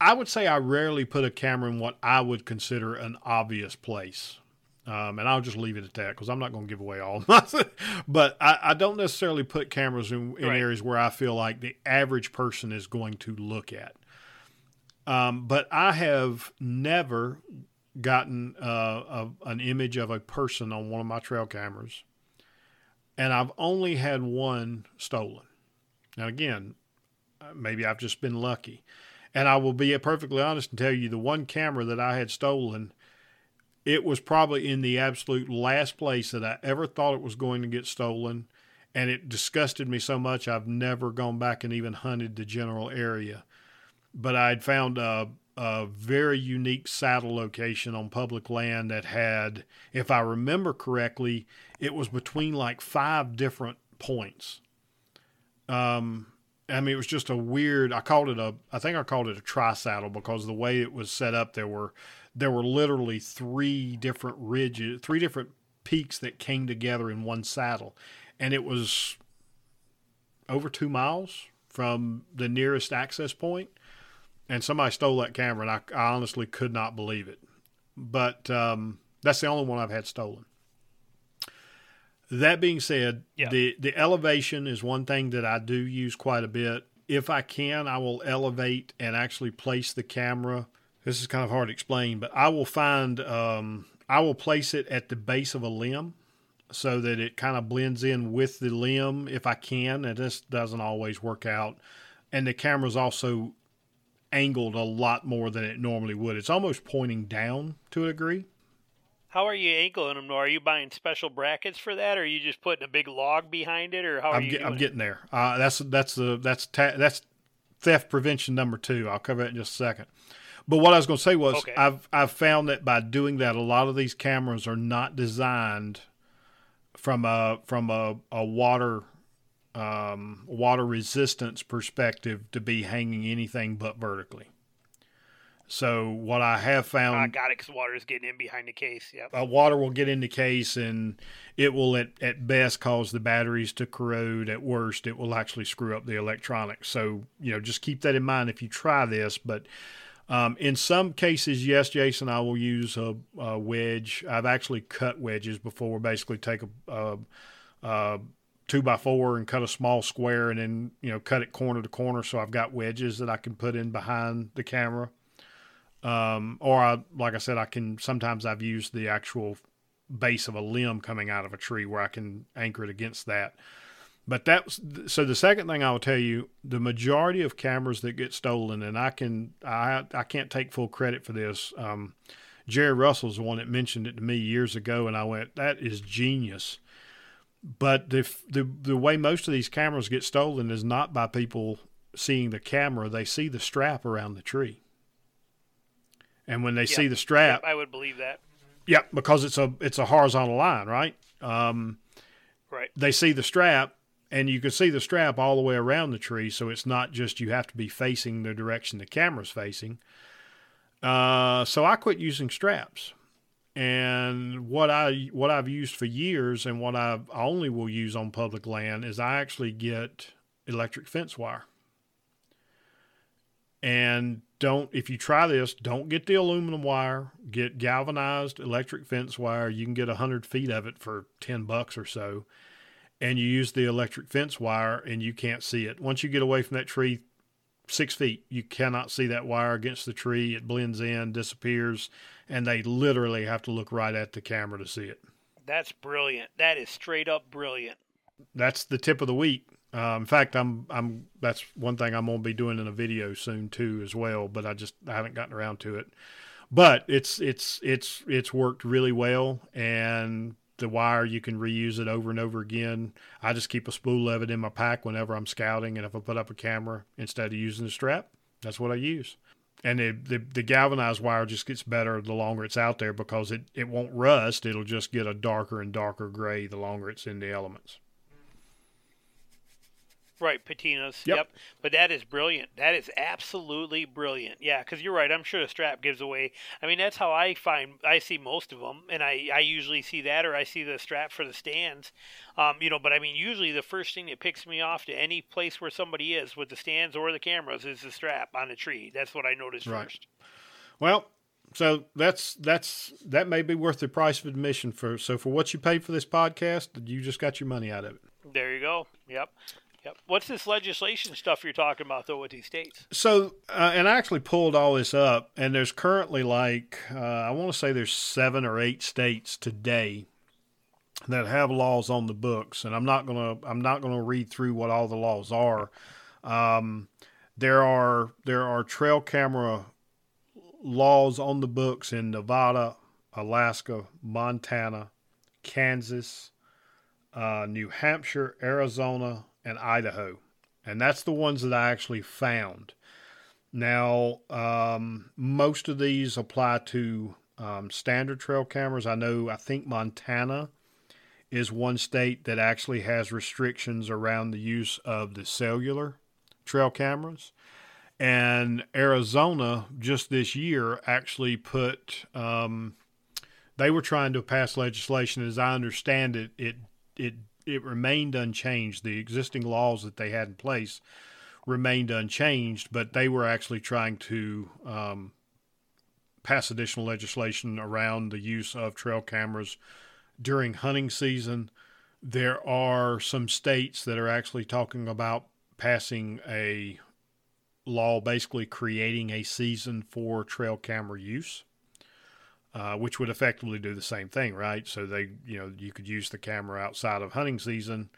I would say I rarely put a camera in what I would consider an obvious place. Um, and I'll just leave it at that because I'm not going to give away all my. but I, I, don't necessarily put cameras in, in right. areas where I feel like the average person is going to look at. Um, but I have never gotten uh, a, an image of a person on one of my trail cameras, and I've only had one stolen. Now, again, uh, maybe I've just been lucky. And I will be perfectly honest and tell you the one camera that I had stolen, it was probably in the absolute last place that I ever thought it was going to get stolen. And it disgusted me so much, I've never gone back and even hunted the general area. But I had found a, a very unique saddle location on public land that had, if I remember correctly, it was between like five different points. Um, I mean, it was just a weird. I called it a. I think I called it a tri saddle because the way it was set up, there were there were literally three different ridges, three different peaks that came together in one saddle, and it was over two miles from the nearest access point and somebody stole that camera, and I, I honestly could not believe it. But um, that's the only one I've had stolen. That being said, yeah. the the elevation is one thing that I do use quite a bit. If I can, I will elevate and actually place the camera. This is kind of hard to explain, but I will find um, I will place it at the base of a limb so that it kind of blends in with the limb if I can. And this doesn't always work out. And the camera's also angled a lot more than it normally would. It's almost pointing down to a degree. How are you angling them? Are you buying special brackets for that, or are you just putting a big log behind it, or how are I'm, you? get, I'm getting there. Uh, that's that's the that's ta- that's theft prevention number two. I'll cover that in just a second. But what I was going to say was, Okay. I've I've found that by doing that, a lot of these cameras are not designed from a from a, a water um, water resistance perspective to be hanging anything but vertically. So what I have found, I got it because water is getting in behind the case. Yep. uh, water will get in the case and it will at, at best cause the batteries to corrode at worst it will actually screw up the electronics so you know just keep that in mind if you try this but um, in some cases yes jason i will use a, a wedge i've actually cut wedges before basically take a, a, a two by four and cut a small square and then you know cut it corner to corner so i've got wedges that i can put in behind the camera um, or I, like I said, I can sometimes I've used the actual base of a limb coming out of a tree where I can anchor it against that. But that's so. The second thing I will tell you, the majority of cameras that get stolen, and I can I I can't take full credit for this. Um, Jerry Russell's the one that mentioned it to me years ago, and I went, "That is genius." But the the the way most of these cameras get stolen is not by people seeing the camera; they see the strap around the tree. And when they see the strap, Yep, I would believe that. Yeah, because it's a it's a horizontal line, right? Um, Right. they see the strap, and you can see the strap all the way around the tree, so it's not just you have to be facing the direction the camera's facing. Uh, so I quit using straps, and what I what I've used for years, and what I only will use on public land is I actually get electric fence wire. And don't if you try this, don't get the aluminum wire. Get galvanized electric fence wire. You can get hundred feet of it for ten bucks or so, and you use the electric fence wire, and you can't see it. Once you get away from that tree, six feet, you cannot see that wire against the tree. It blends in, disappears, and they literally have to look right at the camera to see it. That's brilliant. That is straight up brilliant. That's the tip of the week. Uh, in fact, I'm I'm that's one thing I'm gonna be doing in a video soon too as well. But I just I haven't gotten around to it. But it's it's it's it's worked really well, and the wire you can reuse it over and over again. I just keep a spool of it in my pack whenever I'm scouting, and if I put up a camera instead of using the strap, that's what I use. And the, the galvanized wire just gets better the longer it's out there because it it won't rust. It'll just get a darker and darker gray the longer it's in the elements. Right, patinas. Yep. Yep. But that is brilliant. That is absolutely brilliant. Yeah, because you're right. I'm sure the strap gives away. I mean, that's how I find I see most of them, and I I usually see that, or I see the strap for the stands. Um, you know, but I mean, usually the first thing that picks me off to any place where somebody is with the stands or the cameras is the strap on the tree. That's what I notice Right. first. Well, so that's that's that may be worth the price of admission for. So for what you paid for this podcast, you just got your money out of it. There you go. Yep. Yep. What's this legislation stuff you're talking about though with these states? So, uh, and I actually pulled all this up, and there's currently like uh, I want to say there's seven or eight states today that have laws on the books, and I'm not gonna I'm not gonna read through what all the laws are. Um, there are there are trail camera laws on the books in Nevada, Alaska, Montana, Kansas, uh, New Hampshire, Arizona, and Idaho. And that's the ones that I actually found. Now, um, most of these apply to um, standard trail cameras. I know, I think Montana is one state that actually has restrictions around the use of the cellular trail cameras. And Arizona, just this year, actually put, um, they were trying to pass legislation. As I understand it, it, it, it remained unchanged. The existing laws that they had in place remained unchanged, but they were actually trying to um, pass additional legislation around the use of trail cameras during hunting season. There are some states that are actually talking about passing a law basically creating a season for trail camera use. Uh, which would effectively do the same thing, right? So they, you know, you could use the camera outside of hunting season,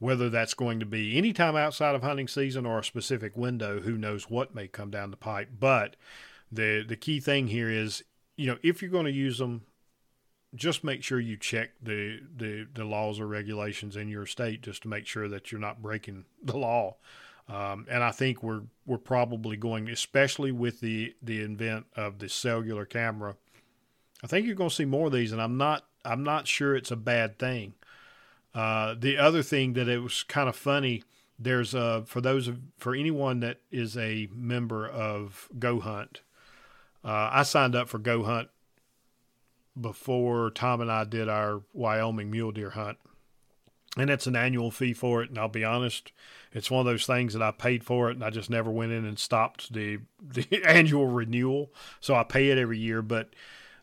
whether that's going to be any time outside of hunting season or a specific window. Who knows what may come down the pipe? But the the key thing here is, you know, if you're going to use them, just make sure you check the, the, the laws or regulations in your state just to make sure that you're not breaking the law. Um, and I think we're we're probably going, especially with the the invent of the cellular camera. I think you're going to see more of these, and I'm not I'm not sure it's a bad thing. Uh, the other thing that it was kind of funny. There's a for those for anyone that is a member of Go Hunt. Uh, I signed up for Go Hunt before Tom and I did our Wyoming mule deer hunt. And it's an annual fee for it. And I'll be honest, it's one of those things that I paid for it and I just never went in and stopped the, the annual renewal. So I pay it every year. But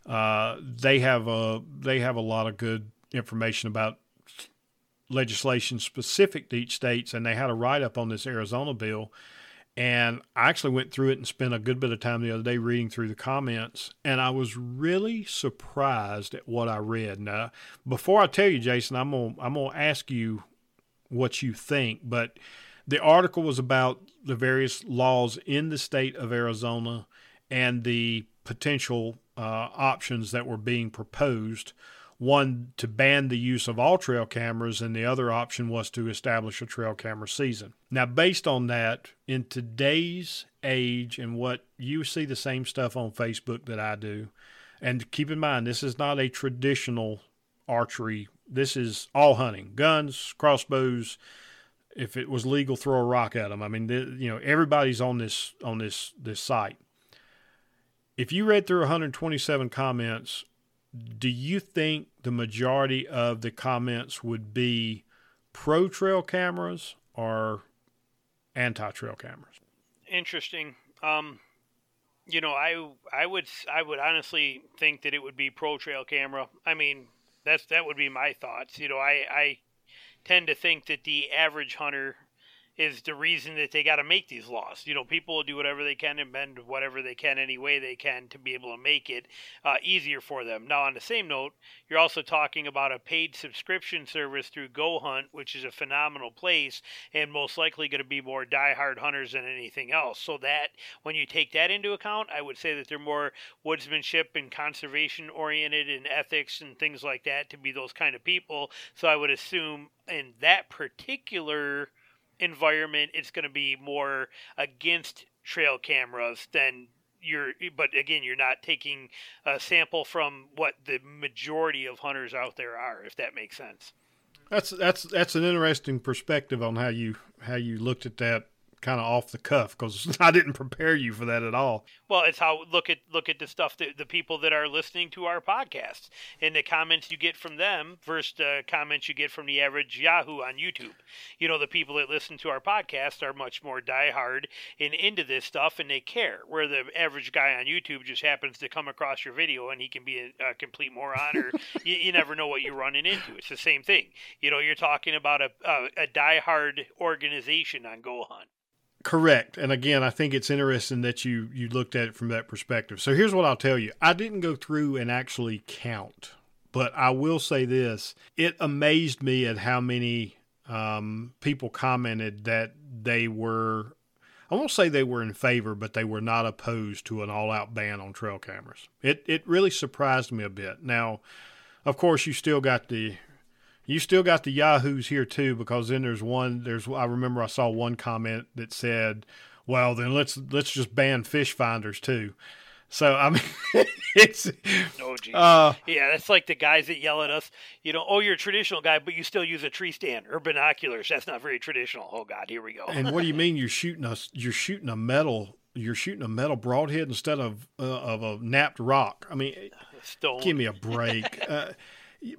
uh, they have a they have a lot of good information about legislation specific to each states, and they had a write up on this Arizona bill, and I actually went through it and spent a good bit of time the other day reading through the comments. And I was really surprised at what I read. Now, before I tell you, Jason, I'm to I'm gonna ask you what you think. But the article was about the various laws in the state of Arizona and the potential uh, options that were being proposed one to ban the use of all trail cameras, and the other option was to establish a trail camera season. Now, based on that, in today's age, and what you see the same stuff on Facebook that I do, and keep in mind, this is not a traditional archery. This is all hunting, guns, crossbows. If it was legal, throw a rock at them. I mean, you know, everybody's on this on this this site. If you read through 127 comments do you think the majority of the comments would be pro trail cameras or anti trail cameras? Interesting. Um, you know, I I would I would honestly think that it would be pro trail camera. I mean, that's that would be my thoughts. You know, I I tend to think that the average hunter is the reason that they got to make these laws. You know, people will do whatever they can and bend whatever they can any way they can to be able to make it uh, easier for them. Now, on the same note, you're also talking about a paid subscription service through Go Hunt, which is a phenomenal place and most likely going to be more die-hard hunters than anything else. So that when you take that into account, I would say that they're more woodsmanship and conservation oriented and ethics and things like that to be those kind of people. So I would assume in that particular environment, it's going to be more against trail cameras than you're but again you're not taking a sample from what the majority of hunters out there are if that makes sense. That's that's that's an interesting perspective on how you how you looked at that kind of off the cuff because I didn't prepare you for that at all. Well, it's how look at look at the stuff that the people that are listening to our podcast and the comments you get from them versus the comments you get from the average Yahoo on YouTube. You know, the people that listen to our podcast are much more diehard and into this stuff and they care. Where the average guy on YouTube just happens to come across your video and he can be a, a complete moron or you, you, never know what you're running into. It's the same thing. You know, you're talking about a a, a diehard organization on Go Hunt Correct. And again, I think it's interesting that you you looked at it from that perspective. So here's what I'll tell you. I didn't go through and actually count, but I will say this. It amazed me at how many um, people commented that they were I won't say they were in favor, but they were not opposed to an all-out ban on trail cameras. It it really surprised me a bit. Now, of course, you still got the you still got the Yahoos here too, because then there's one. There's I remember I saw one comment that said, "Well, then let's let's just ban fish finders too." So I mean, it's oh geez, uh, yeah, that's like the guys that yell at us. You know, oh, you're a traditional guy, but you still use a tree stand or binoculars. That's not very traditional. Oh God, here we go. and what do you mean you're shooting a you're shooting a metal you're shooting a metal broadhead instead of uh, of a knapped rock? I mean, Stone. give me a break. uh,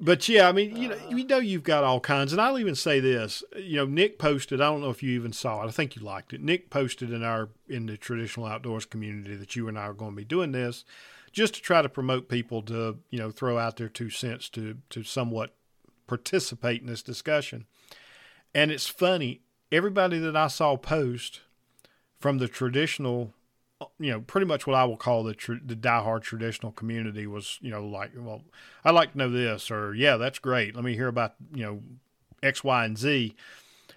but yeah, I mean, you know, uh. you know, you've got all kinds, and I'll even say this. You know, Nick posted. I don't know if you even saw it. I think you liked it. Nick posted in our in the traditional outdoors community that you and I are going to be doing this, just to try to promote people to you know throw out their two cents to to somewhat participate in this discussion. And it's funny. Everybody that I saw post from the traditional you know, pretty much what I will call the tr- the diehard traditional community was, you know, like, well, I'd like to know this, or yeah, that's great. Let me hear about, you know, X, Y, and Z.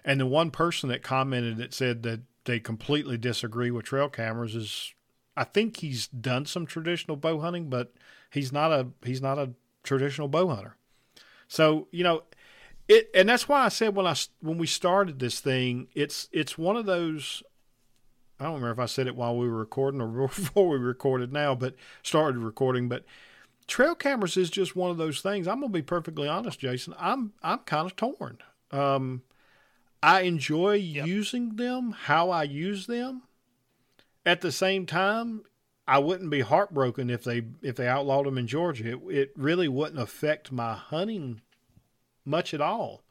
And the one person that commented that said that they completely disagree with trail cameras is, I think he's done some traditional bow hunting, but he's not a he's not a traditional bow hunter. So you know, it and that's why I said when I when we started this thing, it's it's one of those. I don't remember if I said it while we were recording or before we recorded now, but started recording. But trail cameras is just one of those things. I'm gonna be perfectly honest, Jason. I'm I'm kind of torn. Um, I enjoy yep. using them, how I use them. At the same time, I wouldn't be heartbroken if they if they outlawed them in Georgia. It, it really wouldn't affect my hunting much at all.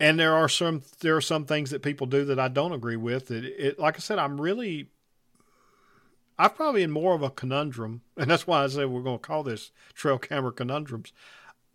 And there are some there are some things that people do that I don't agree with. It, it like I said, I'm really I'm probably in more of a conundrum, and that's why I say we're going to call this trail camera conundrums.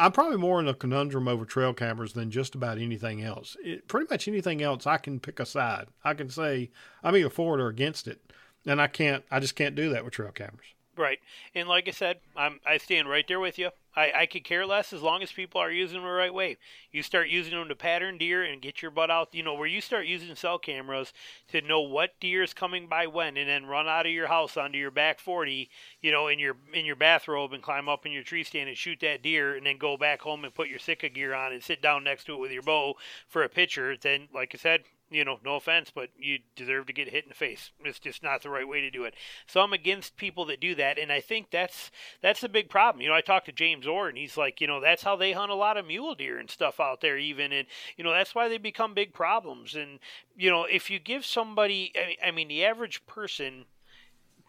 I'm probably more in a conundrum over trail cameras than just about anything else. It, pretty much anything else, I can pick a side. I can say I'm either for it or against it, and I can't. I just can't do that with trail cameras. Right, and like I said, I'm I stand right there with you. I, I could care less as long as people are using them the right way. You start using them to pattern deer and get your butt out. You know where you start using cell cameras to know what deer is coming by when, and then run out of your house onto your back forty, you know, in your in your bathrobe and climb up in your tree stand and shoot that deer, and then go back home and put your Sitka gear on and sit down next to it with your bow for a picture. Then, like I said, you know, no offense, but you deserve to get hit in the face. It's just not the right way to do it. So I'm against people that do that, and I think that's that's a big problem. You know, I talked to James Orr, and he's like, you know, that's how they hunt a lot of mule deer and stuff out there, even, and you know, that's why they become big problems. And you know, if you give somebody, I mean, the average person,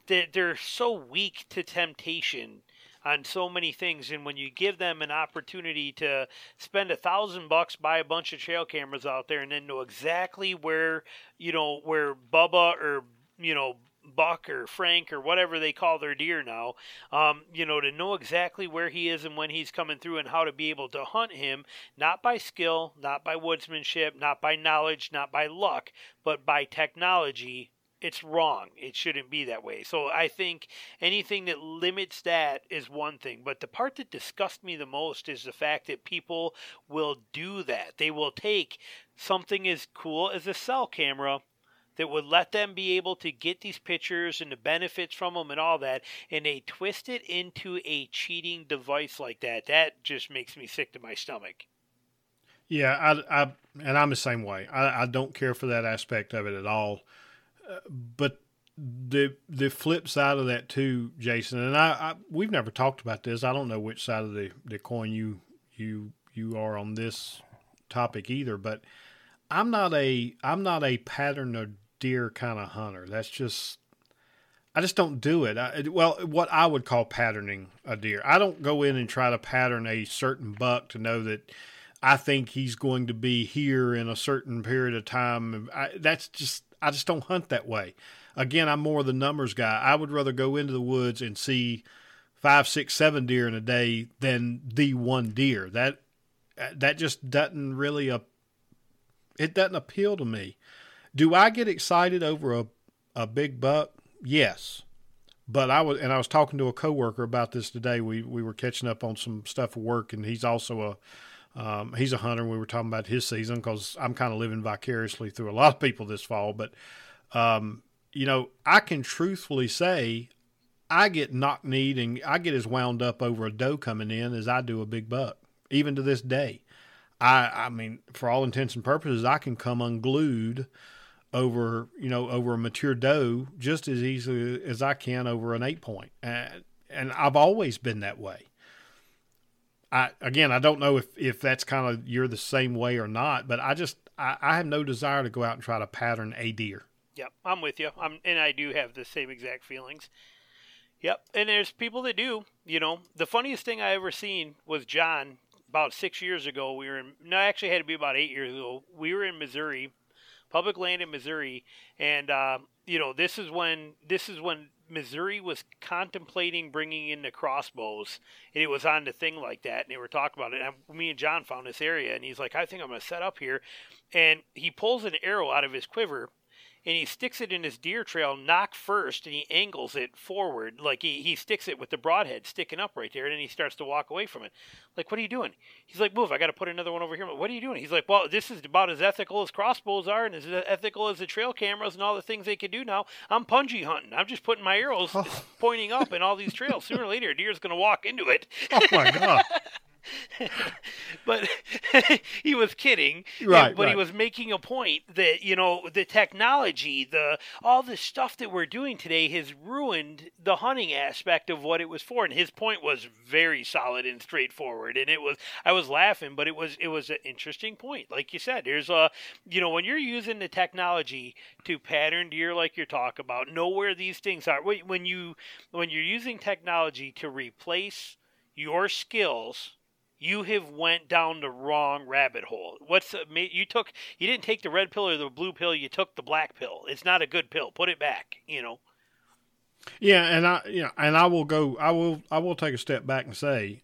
they're so weak to temptation on so many things. And when you give them an opportunity to spend a thousand bucks, buy a bunch of trail cameras out there, and then know exactly where you know where Bubba or you know Buck or Frank or whatever they call their deer now, um, you know, to know exactly where he is and when he's coming through and how to be able to hunt him, not by skill, not by woodsmanship, not by knowledge, not by luck, but by technology it's wrong. It shouldn't be that way. So I think anything that limits that is one thing. But the part that disgusts me the most is the fact that people will do that. They will take something as cool as a cell camera that would let them be able to get these pictures and the benefits from them and all that, and they twist it into a cheating device like that. That just makes me sick to my stomach. Yeah, I, I and I'm the same way. I, I don't care for that aspect of it at all but the the flip side of that too, Jason, and I, I, we've never talked about this. I don't know which side of the, the coin you you you are on this topic either, but I'm not a I'm not a pattern of deer kind of hunter. That's just I just don't do it. I, well, what I would call patterning a deer. I don't go in and try to pattern a certain buck to know that I think he's going to be here in a certain period of time. I, that's just I just don't hunt that way. Again, I'm more of the numbers guy. I would rather go into the woods and see five, six, seven deer in a day than the one deer. That that just doesn't really a it doesn't appeal to me. Do I get excited over a a big buck? Yes. But I was and I was talking to a coworker about this today. We we were catching up on some stuff at work and he's also a um, he's a hunter. We were talking about his season because I'm kind of living vicariously through a lot of people this fall. But, um, you know, I can truthfully say I get knock kneed and I get as wound up over a doe coming in as I do a big buck, even to this day. I, I mean, for all intents and purposes, I can come unglued over, you know, over a mature doe just as easily as I can over an eight point. And, and I've always been that way. I again, I don't know if if that's kind of you're the same way or not, but I just I, I have no desire to go out and try to pattern a deer. Yep, I'm with you. I'm and I do have the same exact feelings. Yep, and there's people that do. You know, the funniest thing I ever seen was John about six years ago. We were in no, actually had to be about eight years ago. We were in Missouri, public land in Missouri, and uh, you know this is when this is when Missouri was contemplating bringing in the crossbows, and it was on the thing like that, and they were talking about it. And me and John found this area, and he's like, "I think I'm going to set up here," and he pulls an arrow out of his quiver, and he sticks it in his deer trail knock first and he angles it forward like he, he sticks it with the broadhead sticking up right there and then he starts to walk away from it like what are you doing he's like move i got to put another one over here what are you doing? He's like, well, this is about as ethical as crossbows are and as ethical as the trail cameras and all the things they can do now. I'm punji hunting. I'm just putting my arrows oh. pointing up in all these trails. Sooner or later, a deer's going to walk into it. Oh, my God. but he was kidding. Right. But right. he was making a point that, you know, the technology, the all the stuff that we're doing today has ruined the hunting aspect of what it was for. And his point was very solid and straightforward. And it was I was laughing, but it was it was an interesting point. Like you said, there's a you know, when you're using the technology to pattern deer like you're talking about, know where these things are. When you when you're using technology to replace your skills you have went down the wrong rabbit hole. What's uh, you took? You didn't take the red pill or the blue pill. You took the black pill. It's not a good pill. Put it back. You know. Yeah, and I you know, and I will go. I will I will take a step back and say,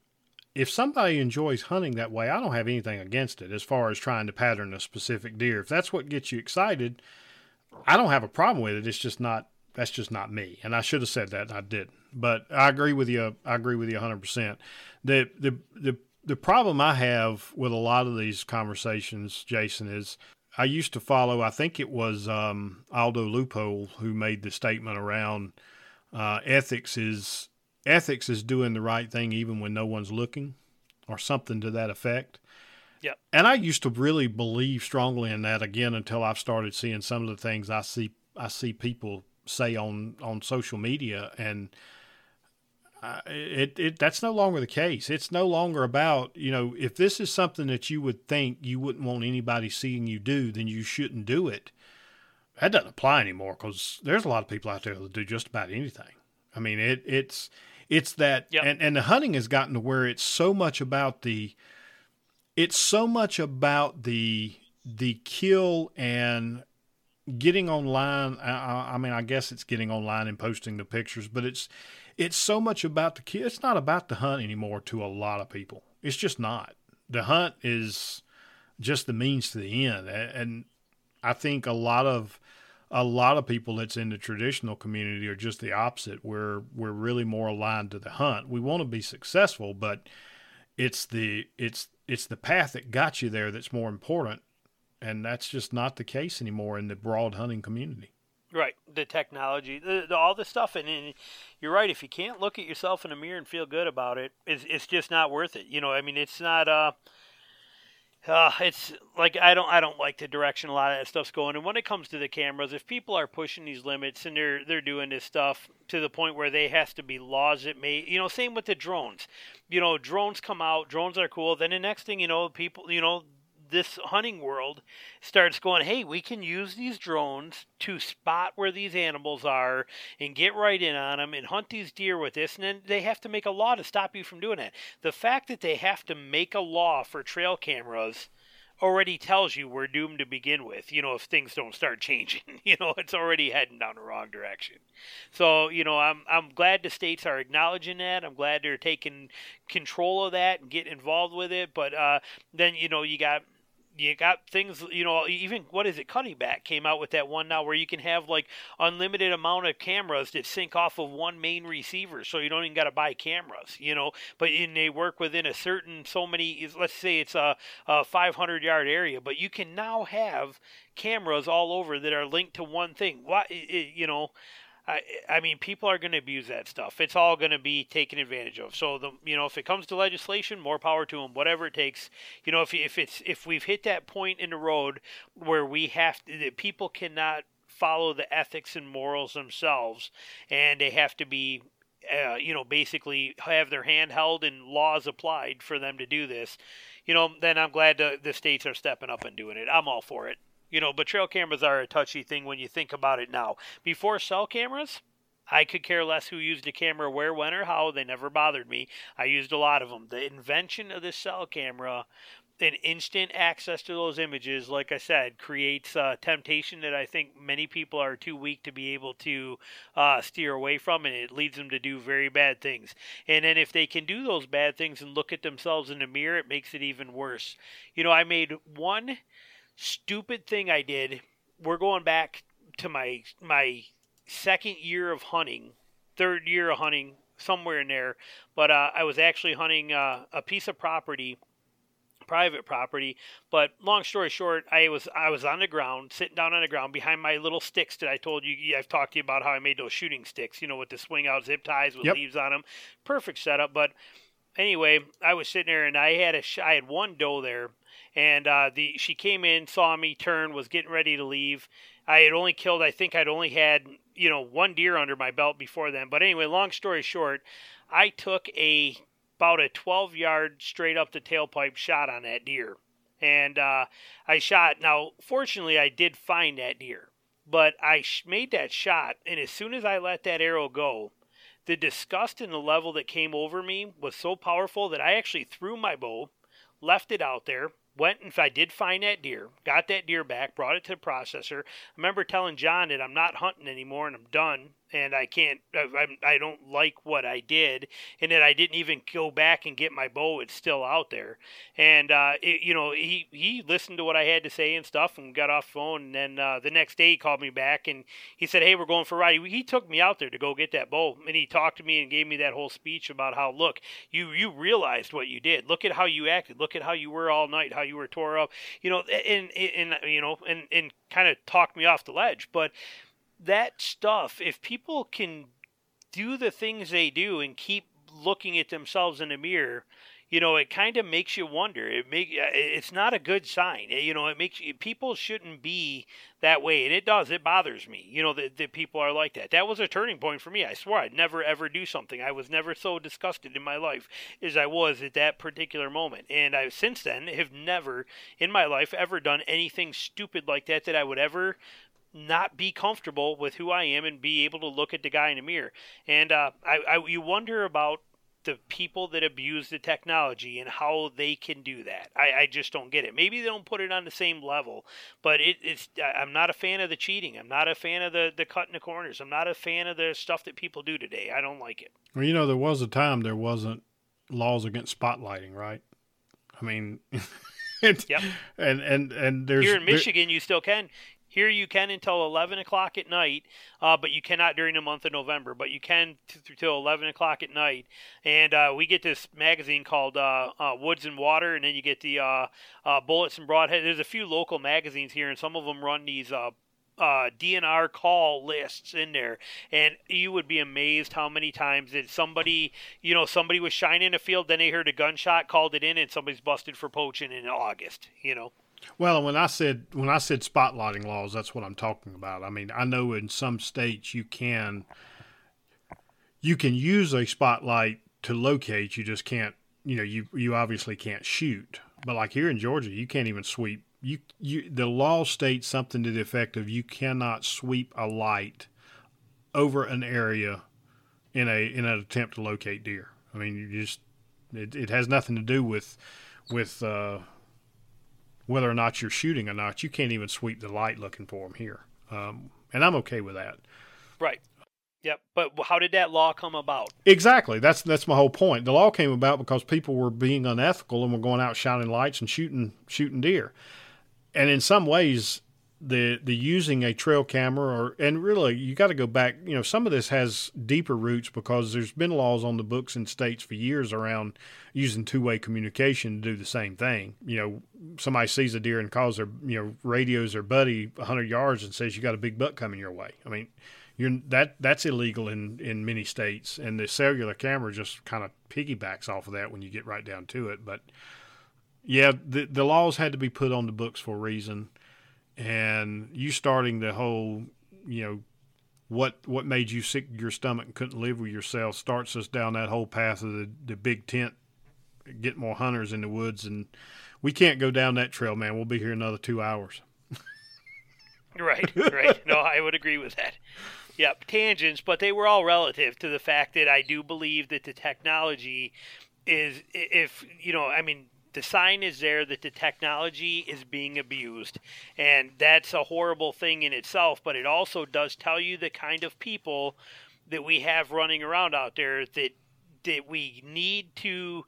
if somebody enjoys hunting that way, I don't have anything against it as far as trying to pattern a specific deer. If that's what gets you excited, I don't have a problem with it. It's just not that's just not me. And I should have said that and I didn't. But I agree with you. I agree with you 100%. The the the the problem I have with a lot of these conversations, Jason, is I used to follow. I think it was um, Aldo Leopold who made the statement around uh, ethics is ethics is doing the right thing even when no one's looking, or something to that effect. Yeah. And I used to really believe strongly in that again until I've started seeing some of the things I see I see people say on on social media and uh, it, it that's no longer the case. It's no longer about you know if this is something that you would think you wouldn't want anybody seeing you do, then you shouldn't do it. That doesn't apply anymore because there's a lot of people out there that do just about anything. I mean, it it's it's that yep. and and the hunting has gotten to where it's so much about the it's so much about the the kill and getting online. I, I mean, I guess it's getting online and posting the pictures, but it's it's so much about the kid. It's not about the hunt anymore to a lot of people. It's just not. The hunt is just the means to the end, and I think a lot of a lot of people that's in the traditional community are just the opposite. We're we're really more aligned to the hunt. We want to be successful, but it's the it's it's the path that got you there that's more important, and that's just not the case anymore in the broad hunting community. Right, the technology, the, the, all this stuff, and, and, you're right. If you can't look at yourself in a mirror and feel good about it, it's, it's just not worth it. You know, I mean, it's not. Uh, uh, it's like I don't I don't like the direction a lot of that stuff's going. And when it comes to the cameras, if people are pushing these limits and they're they're doing this stuff to the point where they has to be laws that may you know same with the drones. You know, drones come out, drones are cool. Then the next thing you know, people you know this hunting world starts going, hey, we can use these drones to spot where these animals are and get right in on them and hunt these deer with this. And then they have to make a law to stop you from doing that. The fact that they have to make a law for trail cameras already tells you we're doomed to begin with. You know, if things don't start changing, you know, it's already heading down the wrong direction. So, you know, I'm I'm glad the states are acknowledging that. I'm glad they're taking control of that and getting involved with it. But uh, then, you know, you got you got things you know even what is it Cuddeback came out with that one now where you can have like unlimited amount of cameras that sync off of one main receiver so you don't even got to buy cameras you know? But in they work within a certain so many let's say it's a, a 500 yard area but you can now have cameras all over that are linked to one thing. What you know I, I mean, people are going to abuse that stuff. It's all going to be taken advantage of. So the, you know, if it comes to legislation, more power to them. Whatever it takes. You know, if if it's if we've hit that point in the road where we have to, that people cannot follow the ethics and morals themselves, and they have to be uh, you know, basically have their hand held and laws applied for them to do this, you know, then I'm glad the, the states are stepping up and doing it. I'm all for it. You know, but trail cameras are a touchy thing when you think about it now. Before cell cameras, I could care less who used a camera where, when, or how. They never bothered me. I used a lot of them. The invention of the cell camera and instant access to those images, like I said, creates a temptation that I think many people are too weak to be able to uh, steer away from, and it leads them to do very bad things. And then if they can do those bad things and look at themselves in the mirror, it makes it even worse. You know, I made one stupid thing I did. We're going back to my my second year of hunting, third year of hunting, somewhere in there. But uh, I was actually hunting uh, a piece of property private property. But long story short, I was I was on the ground, sitting down on the ground behind my little sticks that I told you. I've talked to you about how I made those shooting sticks, you know, with the swing out zip ties with Yep. leaves on them. Perfect setup. But anyway, I was sitting there and I had a sh- I had one doe there, and uh, the she came in, saw me, turn, was getting ready to leave. I had only killed, I think I'd only had you know one deer under my belt before then. But anyway, long story short, I took a about a 12 yard straight up the tailpipe shot on that deer. And uh, I shot. Now, fortunately, I did find that deer, but I sh- made that shot. And as soon as I let that arrow go, the disgust and the level that came over me was so powerful that I actually threw my bow, left it out there, went and I did find that deer, got that deer back, brought it to the processor. I remember telling John that I'm not hunting anymore and I'm done and I can't I, I'm- don't like what I did and that I didn't even go back and get my bow it's still out there. And uh it, you know he he listened to what I had to say and stuff and got off the phone and then uh, the next day he called me back and he said hey we're going for a ride. He, he took me out there to go get that bow and he talked to me and gave me that whole speech about how look you you realized what you did. Look at how you acted. Look at how you were all night how you were tore up. You know and and, and you know and and kind of talked me off the ledge but that stuff if people can do the things they do and keep looking at themselves in the mirror you know it kind of makes you wonder. It make uh, it's not a good sign. Eh, you know it makes people shouldn't be that way and it does. It bothers me you know that, that people are like that. That was a turning point for me. I swore i'd never ever do something. I was never so disgusted in my life as i was at that particular moment. And i since then have never in my life ever done anything stupid like that that i would ever not be comfortable with who I am and be able to look at the guy in the mirror. And uh, I, I, you wonder about the people that abuse the technology and how they can do that. I, I just don't get it. Maybe they don't put it on the same level, but it, it's. I'm not a fan of the cheating. I'm not a fan of the the cutting the corners. I'm not a fan of the stuff that people do today. I don't like it. Well, you know, there was a time there wasn't laws against spotlighting, right? I mean, it, Yep. and and and there's Here in there- Michigan, you still can. Here you can until 11 o'clock at night, uh, but you cannot during the month of November. But you can t- till 11 o'clock at night. And uh, we get this magazine called uh, uh, Woods and Water, and then you get the uh, uh, Bullets and Broadhead. There's a few local magazines here, and some of them run these. Uh, DNR call lists in there, and you would be amazed how many times that somebody, you know, somebody was shining a field, then they heard a gunshot, called it in, and somebody's busted for poaching in August. You know, Well, when I said when I said spotlighting laws, that's what I'm talking about. I mean, I know in some states you can you can use a spotlight to locate. You just can't. You know, you you obviously can't shoot. But like here in Georgia, you can't even sweep. You you the law states something to the effect of you cannot sweep a light over an area in a in an attempt to locate deer. I mean, you just it, it has nothing to do with with uh, whether or not you're shooting or not. You can't even sweep the light looking for them here, um, and I'm okay with that. Right. Yep. But how did that law come about? Exactly. That's that's my whole point. The law came about because people were being unethical and were going out shining lights and shooting shooting deer. And in some ways, the the using a trail camera or and really you got to go back. You know, some of this has deeper roots because there's been laws on the books in states for years around using two way communication to do the same thing. You know, somebody sees a deer and calls their you know radios their buddy hundred yards and says you got a big buck coming your way. I mean you're that that's illegal in in many states and the cellular camera just kind of piggybacks off of that when you get right down to it but yeah the the laws had to be put on the books for a reason and you starting the whole you know what what made you sick your stomach and couldn't live with yourself starts us down that whole path of the, the big tent get more hunters in the woods and we can't go down that trail man we'll be here another two hours Right. Right. no, I would agree with that. Yep. Tangents, but they were all relative to the fact that I do believe that the technology is, if, you know, I mean, the sign is there that the technology is being abused. And that's a horrible thing in itself, but it also does tell you the kind of people that we have running around out there that that we need to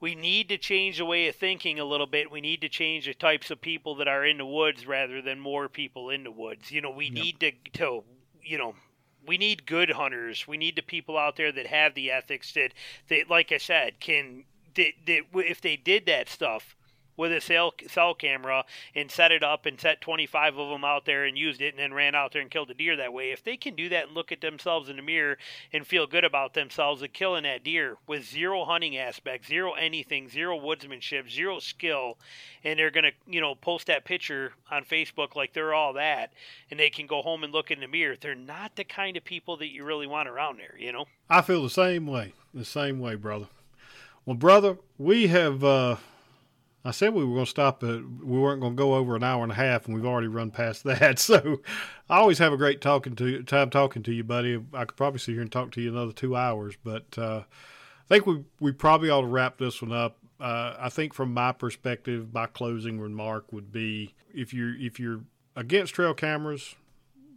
we need to change the way of thinking a little bit. We need to change the types of people that are in the woods rather than more people in the woods. You know, we Yep. need to, to, you know, we need good hunters. We need the people out there that have the ethics that, that like I said, can that, that if they did that stuff, with a cell cell camera and set it up and set 25 of them out there and used it and then ran out there and killed a deer that way. If they can do that and look at themselves in the mirror and feel good about themselves and killing that deer with zero hunting aspect, zero anything, zero woodsmanship, zero skill, and they're gonna you know post that picture on Facebook like they're all that, and they can go home and look in the mirror, they're not the kind of people that you really want around there. You know. I feel the same way. The same way, brother. Well, brother, we have. Uh, I said we were going to stop at. We weren't going to go over an hour and a half, and we've already run past that. So, I always have a great talking to time talking to you, buddy. I could probably sit here and talk to you another two hours, but uh, I think we we probably ought to wrap this one up. Uh, I think from my perspective, my closing remark would be if you're if you're against trail cameras,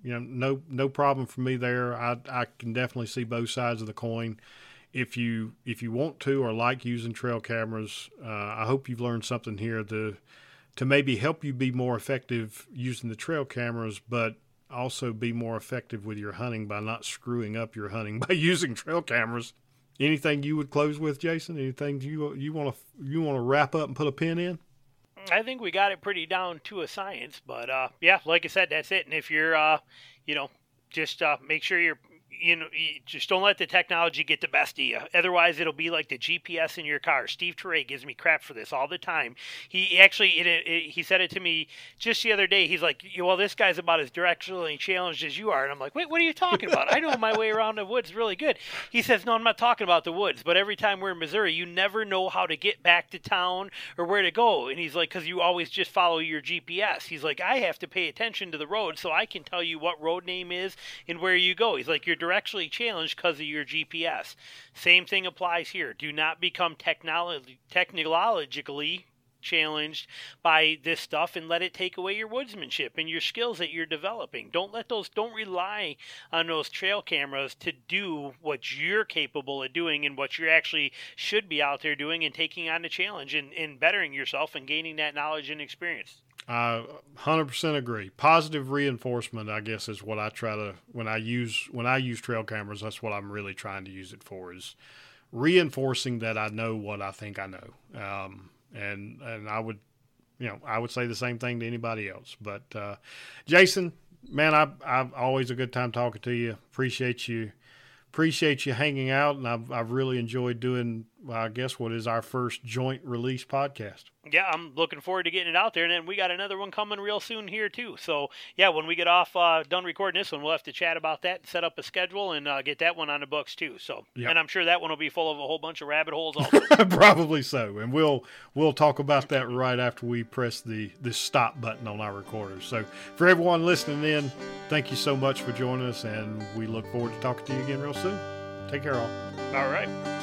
you know, no no problem for me there. I I can definitely see both sides of the coin if you if you want to or like using trail cameras, uh, I hope you've learned something here to to maybe help you be more effective using the trail cameras, but also be more effective with your hunting by not screwing up your hunting by using trail cameras. Anything you would close with, Jason? Anything you you want to you want to wrap up and put a pin in? I think we got it pretty down to a science, but uh, yeah, like I said, that's it. And if you're, uh, you know, just uh, make sure you're you know, you just don't let the technology get the best of you. Otherwise, it'll be like the GPS in your car. Steve Teray gives me crap for this all the time. He actually, it, it, he said it to me just the other day. He's like, "Well, this guy's about as directionally challenged as you are," and I'm like, "Wait, what are you talking about? I know my way around the woods really good." He says, "No, I'm not talking about the woods, but every time we're in Missouri, you never know how to get back to town or where to go." And he's like, "Because you always just follow your GPS." He's like, "I have to pay attention to the road so I can tell you what road name is and where you go." He's like, "You're directionally challenged because of your GPS. Same thing applies here. Do not become technologically challenged by this stuff and let it take away your woodsmanship and your skills that you're developing. Don't let those don't rely on those trail cameras to do what you're capable of doing and what you actually should be out there doing and taking on the challenge and, and bettering yourself and gaining that knowledge and experience. I 100% agree. Positive reinforcement, I guess, is what I try to when I use when I use trail cameras. That's what I'm really trying to use it for is reinforcing that I know what I think I know. Um, and and I would, you know, I would say the same thing to anybody else. But uh, Jason, man, I I've always a good time talking to you. Appreciate you appreciate you hanging out, and I've I've really enjoyed doing. I guess what is our first joint release podcast. Yeah, I'm looking forward to getting it out there, and then we got another one coming real soon here too. So yeah, when we get off uh, done recording this one, we'll have to chat about that, and set up a schedule, and uh, get that one on the books too. So yep. and I'm sure that one will be full of a whole bunch of rabbit holes. Also, probably so, and we'll we'll talk about that right after we press the the stop button on our recorder. So for everyone listening in, thank you so much for joining us, and we look forward to talking to you again real soon. Take care, all. All right.